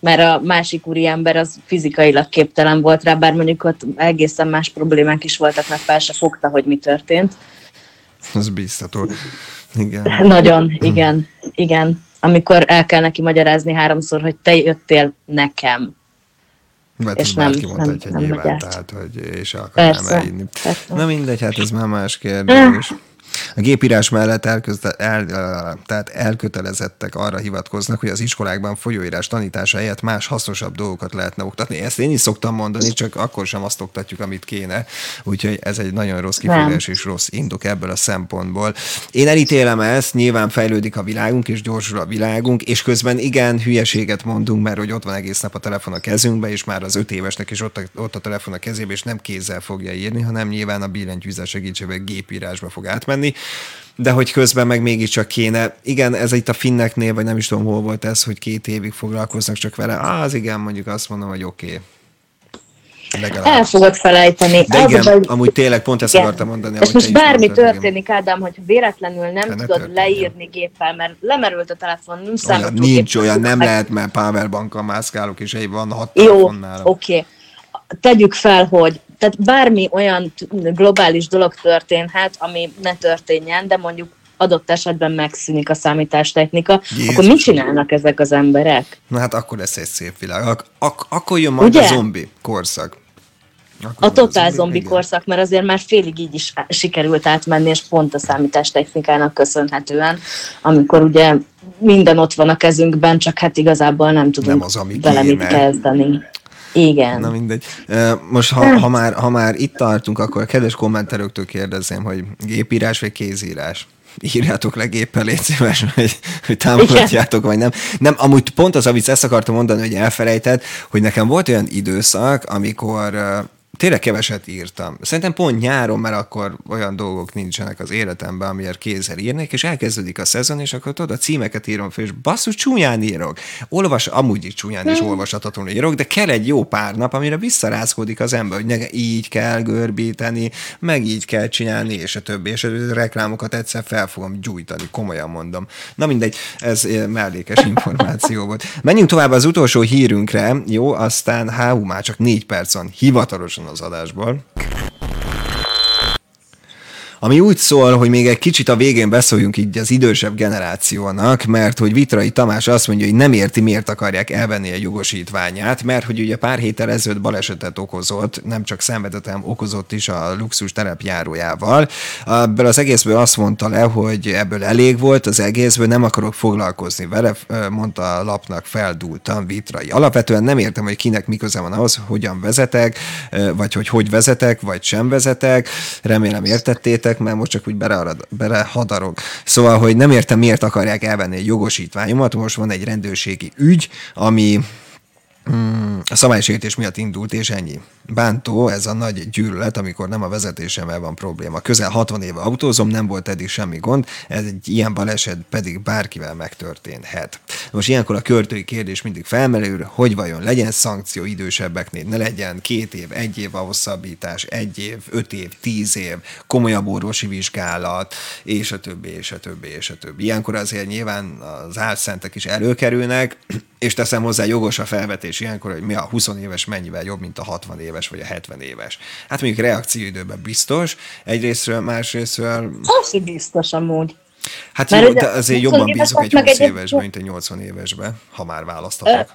C: mert a másik úriember az fizikailag képtelen volt rá, bár mondjuk ott egészen más problémák is voltak, mert fel se fogta, hogy mi történt.
B: Ez biztató. Igen.
C: Nagyon, igen, igen. Amikor el kell neki magyarázni háromszor, hogy te jöttél nekem.
B: Mert és nem, mondta, nem, hogy nem nyilván, tehát, hogy és akarnám elhinni. Na mindegy, hát ez már más kérdés. A gépírás mellett elközde, el, tehát elkötelezettek arra hivatkoznak, hogy az iskolákban folyóírás tanítása helyett más hasznosabb dolgokat lehetne oktatni. Ezt én is szoktam mondani, csak akkor sem azt oktatjuk, amit kéne. Úgyhogy ez egy nagyon rossz kifejezés és rossz indok ebből a szempontból. Én elítélem ezt, nyilván fejlődik a világunk, és gyorsul a világunk, és közben igen, hülyeséget mondunk, mert hogy ott van egész nap a telefon a kezünkbe, és már az öt évesnek is ott a, ott a telefon a kezébe, és nem kézzel fogja írni, hanem nyilván a billentyűzet segítségével gépírásba fog átmenni de hogy közben meg mégiscsak kéne. Igen, ez itt a finneknél, vagy nem is tudom, hol volt ez, hogy két évig foglalkoznak csak vele. Á, az igen, mondjuk azt mondom, hogy oké. Okay.
C: Legalább. El fogod felejteni.
B: De igen, az, amúgy tényleg pont ezt igen. akartam mondani.
C: És most bármi mondtad, történik, igen. Ádám, hogy véletlenül nem tudod történik. leírni géppel, mert lemerült a telefon,
B: nem olyan, Nincs olyan, nem lehet, mert powerbankkal mászkálok, és egy van hat Jó, oké.
C: Okay. Tegyük fel, hogy tehát bármi olyan globális dolog történhet, ami ne történjen, de mondjuk adott esetben megszűnik a számítástechnika, Jézus. akkor mit csinálnak ezek az emberek?
B: Na hát akkor lesz egy szép világ. Ak- ak- akkor jön majd Ugye? a zombi korszak.
C: Akkor a totál zombi igen. korszak, mert azért már félig így is sikerült átmenni, és pont a számítástechnikának köszönhetően, amikor ugye minden ott van a kezünkben, csak hát igazából nem tudunk nem az, vele mit kezdeni. Igen.
B: Na mindegy. Most ha, ha, már, ha már itt tartunk, akkor a kedves kommenterőktől kérdezném, hogy gépírás vagy kézírás? írjátok le géppel, légy szíves, hogy, hogy támogatjátok, vagy nem. Nem, amúgy pont az, amit ezt akartam mondani, hogy elfelejtett, hogy nekem volt olyan időszak, amikor tényleg keveset írtam. Szerintem pont nyáron, mert akkor olyan dolgok nincsenek az életemben, amiért kézzel írnék, és elkezdődik a szezon, és akkor tudod, a címeket írom fel, és basszus, csúnyán írok. Olvas, amúgy is csúnyán is olvashatatlanul írok, de kell egy jó pár nap, amire visszarázkodik az ember, hogy nekem így kell görbíteni, meg így kell csinálni, és a többi, és a reklámokat egyszer fel fogom gyújtani, komolyan mondom. Na mindegy, ez eh, mellékes információ volt. Menjünk tovább az utolsó hírünkre, jó, aztán hú, már csak négy perc van, hivatalosan az adásból. Ami úgy szól, hogy még egy kicsit a végén beszóljunk így az idősebb generációnak, mert hogy Vitrai Tamás azt mondja, hogy nem érti, miért akarják elvenni a jogosítványát, mert hogy ugye pár héttel ezelőtt balesetet okozott, nem csak szenvedett, hanem okozott is a luxus terepjárójával. Ebből az egészből azt mondta le, hogy ebből elég volt, az egészből nem akarok foglalkozni vele, mondta a lapnak feldúltan Vitrai. Alapvetően nem értem, hogy kinek mi köze van ahhoz, hogyan vezetek, vagy hogy hogy vezetek, vagy sem vezetek. Remélem értettétek beszélek, mert most csak úgy beleharad, belehadarok. Szóval, hogy nem értem, miért akarják elvenni egy jogosítványomat. Most van egy rendőrségi ügy, ami Hmm, a szabálysértés miatt indult, és ennyi. Bántó ez a nagy gyűlölet, amikor nem a vezetésemmel van probléma. Közel 60 éve autózom, nem volt eddig semmi gond, ez egy ilyen baleset pedig bárkivel megtörténhet. Most ilyenkor a költői kérdés mindig felmerül, hogy vajon legyen szankció idősebbeknél, ne legyen két év, egy év a hosszabbítás, egy év, öt év, tíz év, komolyabb orvosi vizsgálat, és a többi, és a többi, és a többi. Ilyenkor azért nyilván az álszentek is előkerülnek, és teszem hozzá jogos a felvetés ilyenkor, hogy mi a 20 éves mennyivel jobb, mint a 60 éves vagy a 70 éves. Hát mondjuk reakcióidőben biztos, egyrésztről, másrésztről...
C: Az biztos amúgy.
B: Hát Mert jó, de azért jobban bízok egy 20 évesben, mint egy 80 évesben, ha már választatok.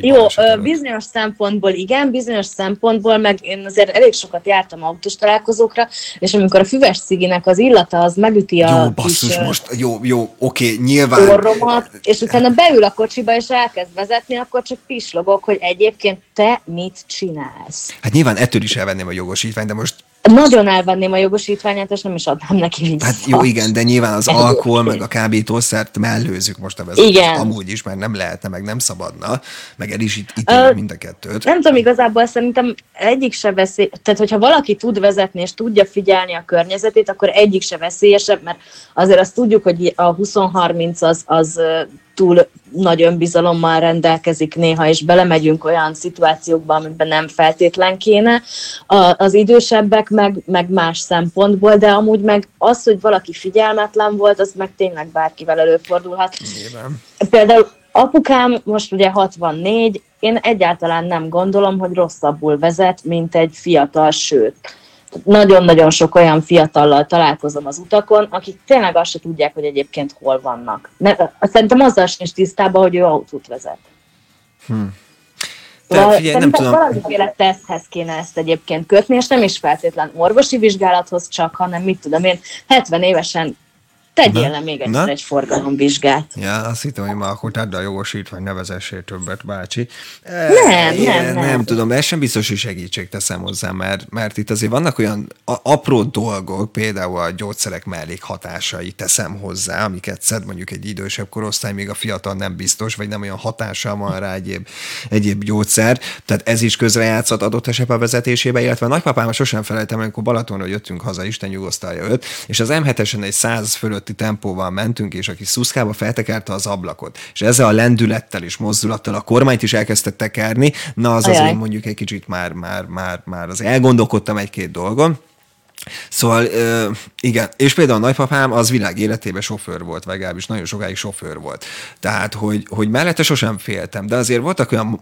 C: Jó, bizonyos szempontból igen, bizonyos szempontból, meg én azért elég sokat jártam autós találkozókra, és amikor a füves ciginek az illata az megüti a
B: Jó, basszus, kis, most, jó, jó, oké, nyilván.
C: Orromat, és utána beül a kocsiba, és elkezd vezetni, akkor csak pislogok, hogy egyébként te mit csinálsz.
B: Hát nyilván ettől is elvenném a jogosítványt, de most
C: nagyon elvenném a jogosítványát, és nem is adnám neki vissza.
B: Hát jó, igen, de nyilván az alkohol, meg a kábítószert mellőzzük most a vezetőt. Igen. Amúgy is, mert nem lehetne, meg nem szabadna, meg el is itt, itt uh, mind a kettőt.
C: Nem tudom, igazából szerintem egyik se veszély, tehát hogyha valaki tud vezetni, és tudja figyelni a környezetét, akkor egyik se veszélyesebb, mert azért azt tudjuk, hogy a 20-30 az, az túl nagy önbizalommal rendelkezik néha, és belemegyünk olyan szituációkba, amiben nem feltétlen kéne. A, az idősebbek meg, meg más szempontból, de amúgy meg az, hogy valaki figyelmetlen volt, az meg tényleg bárkivel előfordulhat. Nyilván. Például apukám most ugye 64, én egyáltalán nem gondolom, hogy rosszabbul vezet, mint egy fiatal, sőt nagyon-nagyon sok olyan fiatallal találkozom az utakon, akik tényleg azt se tudják, hogy egyébként hol vannak. Mert szerintem azzal sincs tisztában, hogy ő autót vezet.
B: Hm. Tehát, figyelj, nem tudom.
C: Valamiféle teszthez kéne ezt egyébként kötni, és nem is feltétlen orvosi vizsgálathoz csak, hanem mit tudom én, 70 évesen Tegyél le még egyszer egy forgalomvizsgát.
B: Ja, azt hittem, hogy ma akkor tedd a jogosítvány, ne vezessél többet, bácsi.
C: Nem, e, nem, nem.
B: Nem tudom, de ez sem biztos, hogy segítség teszem hozzá, mert, mert itt azért vannak olyan apró dolgok, például a gyógyszerek mellékhatásai teszem hozzá, amiket szed mondjuk egy idősebb korosztály, még a fiatal nem biztos, vagy nem olyan hatással van rá egyéb, egyéb gyógyszer. Tehát ez is közrejátszott adott esetben a vezetésébe, illetve a nagypapám sosem felejtem, amikor Balatonra jöttünk haza, Isten nyugosztalja őt, és az M7-esen egy 100 fölött fölötti tempóval mentünk, és aki szuszkába feltekerte az ablakot. És ezzel a lendülettel és mozdulattal a kormányt is elkezdte tekerni, na az Ajaj. azért mondjuk egy kicsit már, már, már, már az elgondolkodtam egy-két dolgon. Szóval igen, és például a nagypapám az világ életében sofőr volt, vagy legalábbis nagyon sokáig sofőr volt. Tehát, hogy, hogy mellette sosem féltem, de azért voltak olyan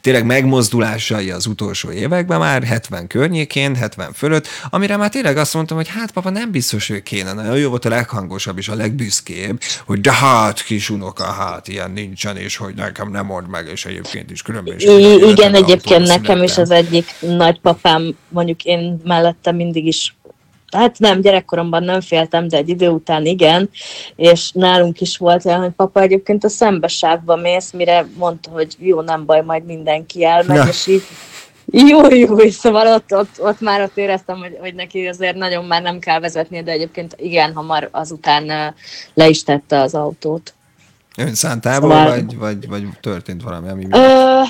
B: tényleg megmozdulásai az utolsó években már, 70 környékén, 70 fölött, amire már tényleg azt mondtam, hogy hát papa nem biztos, hogy kéne. Nagyon jó volt a leghangosabb és a legbüszkébb, hogy de hát kis unoka, hát ilyen nincsen, és hogy nekem nem mond meg, és egyébként is különben is.
C: Igen, egyébként nekem is az egyik nagypapám, mondjuk én mellette mindig is hát nem, gyerekkoromban nem féltem, de egy idő után igen, és nálunk is volt olyan, hogy papa egyébként a szembesávba mész, mire mondta, hogy jó, nem baj, majd mindenki elmegy, ja. és így jó, jó, szóval ott, ott, ott már ott éreztem, hogy, hogy neki azért nagyon már nem kell vezetnie, de egyébként igen, hamar azután le is tette az autót.
B: Önszántából, szóval... vagy, vagy, vagy történt valami, ami... Ö,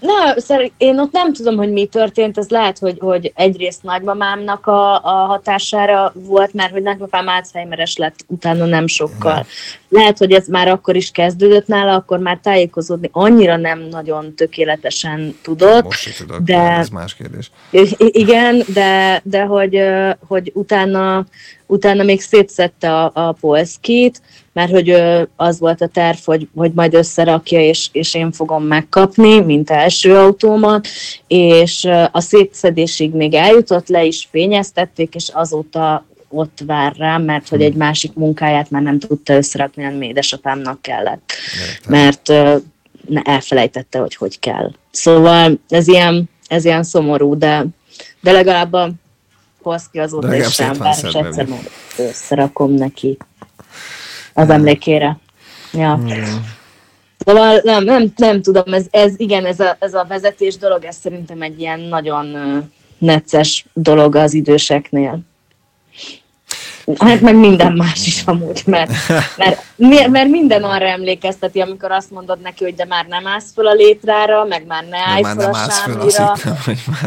C: Na, szerint én ott nem tudom, hogy mi történt, ez lehet, hogy, hogy egyrészt nagymamámnak a, a hatására volt, mert hogy nagymapám Alzheimeres lett utána nem sokkal. Lehet, hogy ez már akkor is kezdődött nála, akkor már tájékozódni annyira nem nagyon tökéletesen tudott.
B: Most tudok, de, ez más kérdés.
C: Igen, de, de hogy, hogy utána, utána még szétszette a, a polszkit, mert hogy az volt a terv, hogy, hogy majd összerakja, és, és én fogom megkapni, mint első autómat, és a szétszedésig még eljutott, le is fényeztették, és azóta ott vár rám, mert hogy egy másik munkáját már nem tudta összerakni, hanem édesapámnak kellett. Mert elfelejtette, hogy hogy kell. Szóval ez ilyen, ez ilyen szomorú, de, de legalább a Polszki azóta is sem vár, és egyszer összerakom neki az emlékére. Ja. Szóval nem, nem, nem tudom, ez, ez igen, ez a, ez a vezetés dolog, ez szerintem egy ilyen nagyon necces dolog az időseknél. Hát meg minden más is amúgy, mert, mert, mert minden arra emlékezteti, amikor azt mondod neki, hogy de már nem állsz föl a létrára, meg már ne állj föl a sámlira,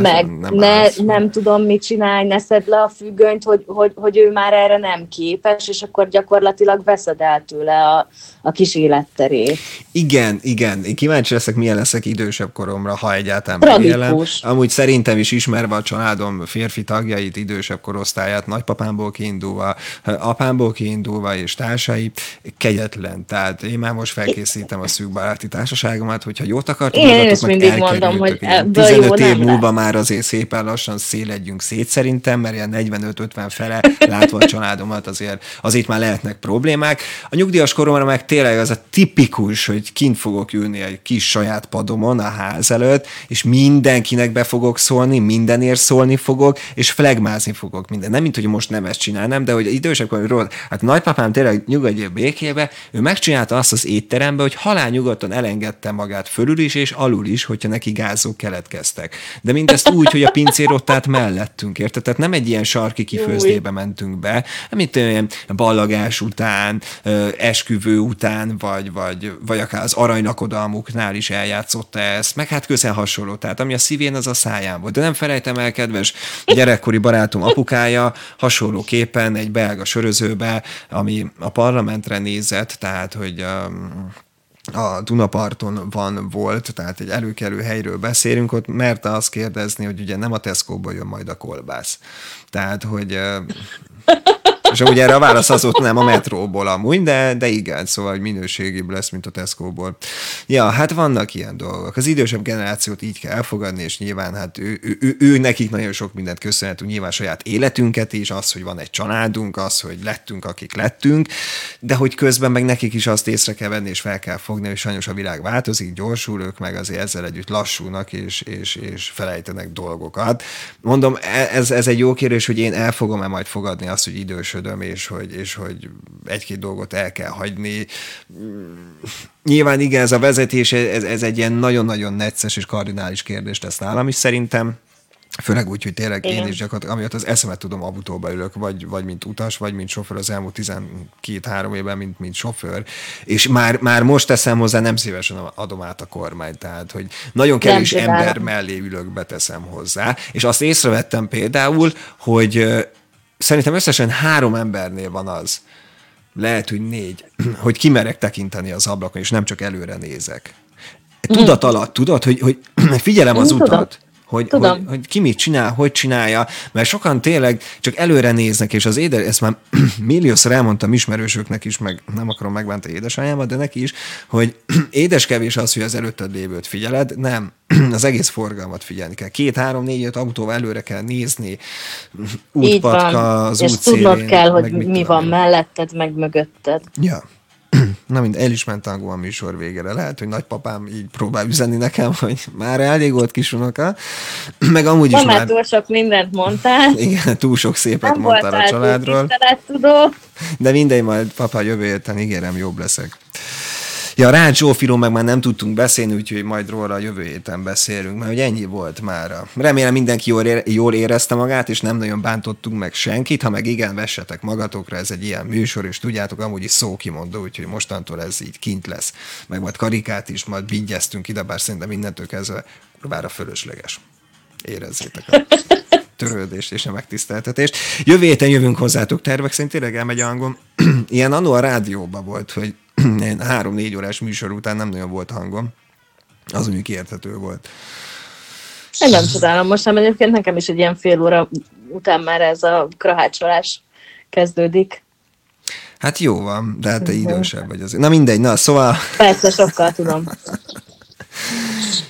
C: meg nem, ne, nem tudom mit csinálj, ne szedd le a függönyt, hogy, hogy, hogy ő már erre nem képes, és akkor gyakorlatilag veszed el tőle a, a kis életterét.
B: Igen, igen. Én kíváncsi leszek, milyen leszek idősebb koromra, ha egyáltalán élem. Amúgy szerintem is ismerve a családom férfi tagjait, idősebb korosztályát, nagypapámból kiindulva, apámból kiindulva és társai, kegyetlen. Tehát én már most felkészítem a szűkbaráti társaságomat, hogyha jót akartok,
C: én is mindig mondom, hogy
B: 15 év múlva le. már azért szépen lassan széledjünk szét szerintem, mert ilyen 45-50 fele látva a családomat azért, azért már lehetnek problémák. A nyugdíjas koromra meg tényleg az a tipikus, hogy kint fogok ülni egy kis saját padomon a ház előtt, és mindenkinek be fogok szólni, mindenért szólni fogok, és flegmázni fogok minden. Nem, mint hogy most nem ezt csinálnám, de hogy idősebb koromról, hát nagypapám tényleg nyugodjél békébe, ő megcsinálta azt az étterembe, hogy halál nyugodtan elengedte magát fölül is és alul is, hogyha neki gázok keletkeztek. De mindezt úgy, hogy a pincér ott állt mellettünk, érted? Tehát nem egy ilyen sarki kifőzdébe mentünk be, amit olyan ballagás után, esküvő után, vagy, vagy, vagy akár az aranylakodalmuknál is eljátszotta ezt, meg hát közel hasonló. Tehát ami a szívén, az a száján volt. De nem felejtem el, kedves gyerekkori barátom apukája, hasonlóképpen egy belga sörözőbe, ami a parlamentre nézett, tehát hogy um, a Dunaparton van, volt, tehát egy előkelő helyről beszélünk, ott merte azt kérdezni, hogy ugye nem a Tesco-ból jön majd a kolbász. Tehát, hogy És ugye erre a válasz az ott nem a metróból amúgy, de, de igen, szóval minőségibb lesz, mint a Tesco-ból. Ja, hát vannak ilyen dolgok. Az idősebb generációt így kell elfogadni, és nyilván hát ő, ő, ő, ő nekik nagyon sok mindent köszönhetünk, nyilván saját életünket is, az, hogy van egy családunk, az, hogy lettünk, akik lettünk, de hogy közben meg nekik is azt észre kell venni, és fel kell fogni, hogy sajnos a világ változik, gyorsul, ők meg azért ezzel együtt lassulnak, és, és, és felejtenek dolgokat. Mondom, e, ez, ez egy jó kérdés, hogy én el fogom-e majd fogadni azt, hogy idősödöm, és hogy, és hogy egy-két dolgot el kell hagyni. Nyilván igen, ez a vezetés, ez, ez egy ilyen nagyon-nagyon necces és kardinális kérdés lesz nálam is szerintem. Főleg úgy, hogy tényleg Igen. én is gyakorlatilag, amiatt az eszemet tudom, autóba ülök, vagy, vagy mint utas, vagy mint sofőr az elmúlt 12-3 évben, mint, mint sofőr, és már, már most teszem hozzá, nem szívesen adom át a kormányt, tehát, hogy nagyon kevés ember mellé ülök, beteszem hozzá, és azt észrevettem például, hogy szerintem összesen három embernél van az, lehet, hogy négy, hogy kimerek tekinteni az ablakon, és nem csak előre nézek. Tudat alatt, tudod, hogy, hogy figyelem az utat hogy, hogy, hogy ki mit csinál, hogy csinálja, mert sokan tényleg csak előre néznek, és az édes, ezt már milliószor elmondtam ismerősöknek is, meg nem akarom megbántani édesanyámat, de neki is, hogy édes kevés az, hogy az előtted lévőt figyeled, nem, az egész forgalmat figyelni kell. Két, három, négy, öt autóval előre kell nézni,
C: útpatka, az és tudnod kell, hogy mi van melletted, meg mögötted.
B: Ja, Na mind, el is ment a műsor végére. Lehet, hogy nagypapám így próbál üzenni nekem, hogy már elég volt kisunoka. Meg amúgy is
C: már... túl sok mindent mondtál.
B: Igen, túl sok szépet Nem mondtál a családról. De mindegy, majd papa jövő héten ígérem, jobb leszek. Ja, Rácz Zsófiról meg már nem tudtunk beszélni, úgyhogy majd róla a jövő héten beszélünk, mert hogy ennyi volt már. Remélem mindenki jól, ére, jól érezte magát, és nem nagyon bántottunk meg senkit. Ha meg igen, vessetek magatokra, ez egy ilyen műsor, és tudjátok, amúgy is szókimondó, úgyhogy mostantól ez így kint lesz. Meg majd karikát is, majd vigyeztünk ide, bár szerintem mindentől kezdve bár a fölösleges. Érezzétek a törődést és a megtiszteltetést. Jövő héten jövünk hozzátok tervek szerint tényleg elmegy a hangom. Ilyen annó a rádióban volt, hogy három-négy órás műsor után nem nagyon volt hangom. Az mondjuk érthető volt.
C: Én nem csodálom, most nem egyébként nekem is egy ilyen fél óra után már ez a krahácsolás kezdődik.
B: Hát jó van, de hát te mhm. idősebb vagy azért. Na mindegy, na szóval...
C: Persze, sokkal tudom.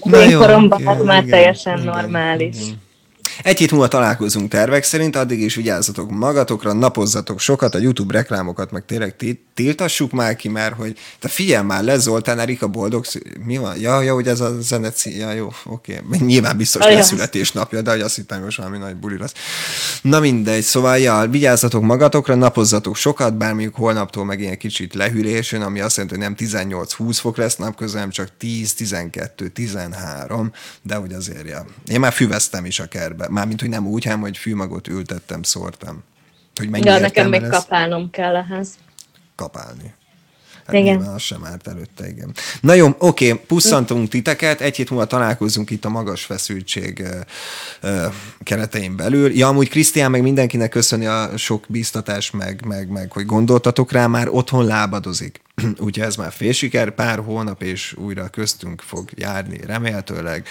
C: Na jó, koromban okay, már igen, teljesen igen, normális. Igen.
B: Egy hét múlva találkozunk tervek szerint, addig is vigyázzatok magatokra, napozzatok sokat, a YouTube reklámokat meg tényleg tiltassuk már ki, mert hogy te figyelj már le, Zoltán Erika boldog, mi van? Ja, ja, hogy ez a zene, ja, jó, oké. Okay. Nyilván biztos lesz születésnapja, de hogy azt hittem, most valami nagy buli lesz. Na mindegy, szóval ja, vigyázzatok magatokra, napozzatok sokat, bár mondjuk holnaptól meg ilyen kicsit lehűlés ami azt jelenti, hogy nem 18-20 fok lesz napközben, csak 10, 12, 13, de hogy azért, ja. Én már füveztem is a kertbe mármint, hogy nem úgy, hanem, hogy fűmagot ültettem, szórtam.
C: Hogy mennyi ja, nekem még kapálnom kell ehhez.
B: Kapálni. Igen. Nyilván az sem árt előtte, igen. Na jó, oké, pusszantunk titeket, egy hét múlva találkozunk itt a magas feszültség keretein belül. Ja, amúgy Krisztián meg mindenkinek köszöni a sok bíztatás, meg, meg, meg, hogy gondoltatok rá, már otthon lábadozik. Úgyhogy ez már fél siker, pár hónap és újra köztünk fog járni, remélhetőleg.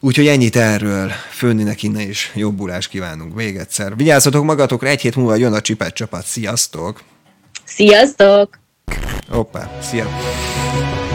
B: Úgyhogy ennyit erről. Főnninek innen is jobbulást kívánunk még egyszer. Vigyázzatok magatokra, egy hét múlva jön a csipet csapat. Sziasztok!
C: Sziasztok!
B: Opa, cierto.